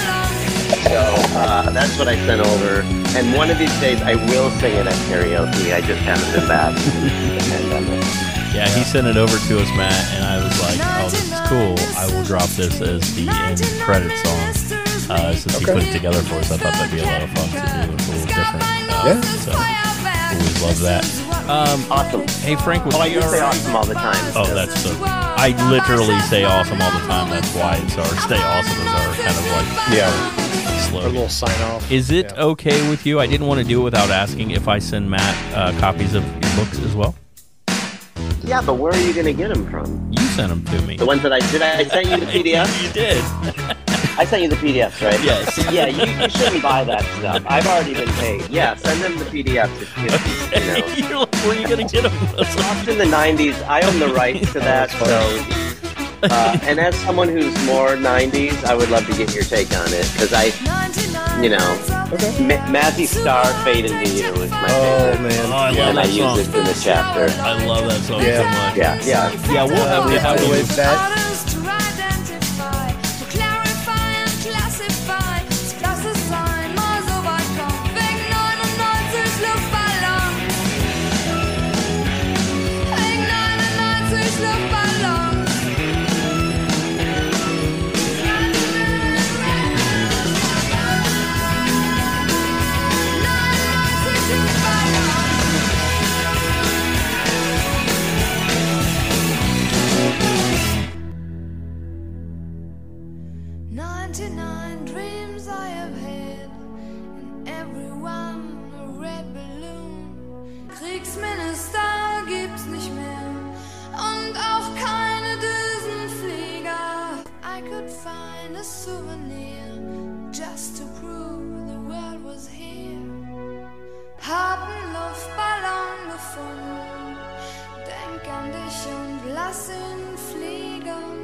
So uh, that's what I sent over. And one of these days I will sing it at karaoke. I just haven't been back. Yeah, he sent it over to us, Matt, and I was like, "Oh, this is cool. I will drop this as the end credit song." Uh, since he put it together for us, I thought that'd be a lot of fun to do. It's a little different. Uh, Yeah. So always love that. Um, Awesome. hey Frank, was Oh, I he just say awesome all the time. Oh, that's so. I literally say awesome all the time. That's why it's our stay awesome is our kind of like Yeah. Our little sign off. Is it Yeah. okay with you? I didn't want to do it without asking if I send Matt uh, copies of your books as well. Yeah, but where are you going to get them from? You sent them to me. The ones that I did. I sent you the [laughs] PDF. You did. I sent you the PDFs, right? Yes. Yeah, you, you shouldn't buy that stuff. I've already been paid. Yeah, send them the PDFs. If, if, you know. [laughs] You're like, where are you going to get them? Lost in the 90s. I own the rights to that. So, uh, and as someone who's more 90s, I would love to get your take on it because I, you know, Ma- Mazzy Star, "Fade into You" was my Oh favorite, man. Oh, I love and I that song. use it in the chapter. I love that song Yeah. so much. Yeah, yeah. Yeah, we'll have to have By the way, you. Hab einen Luftballon gefunden, denk an dich und lass ihn fliegen.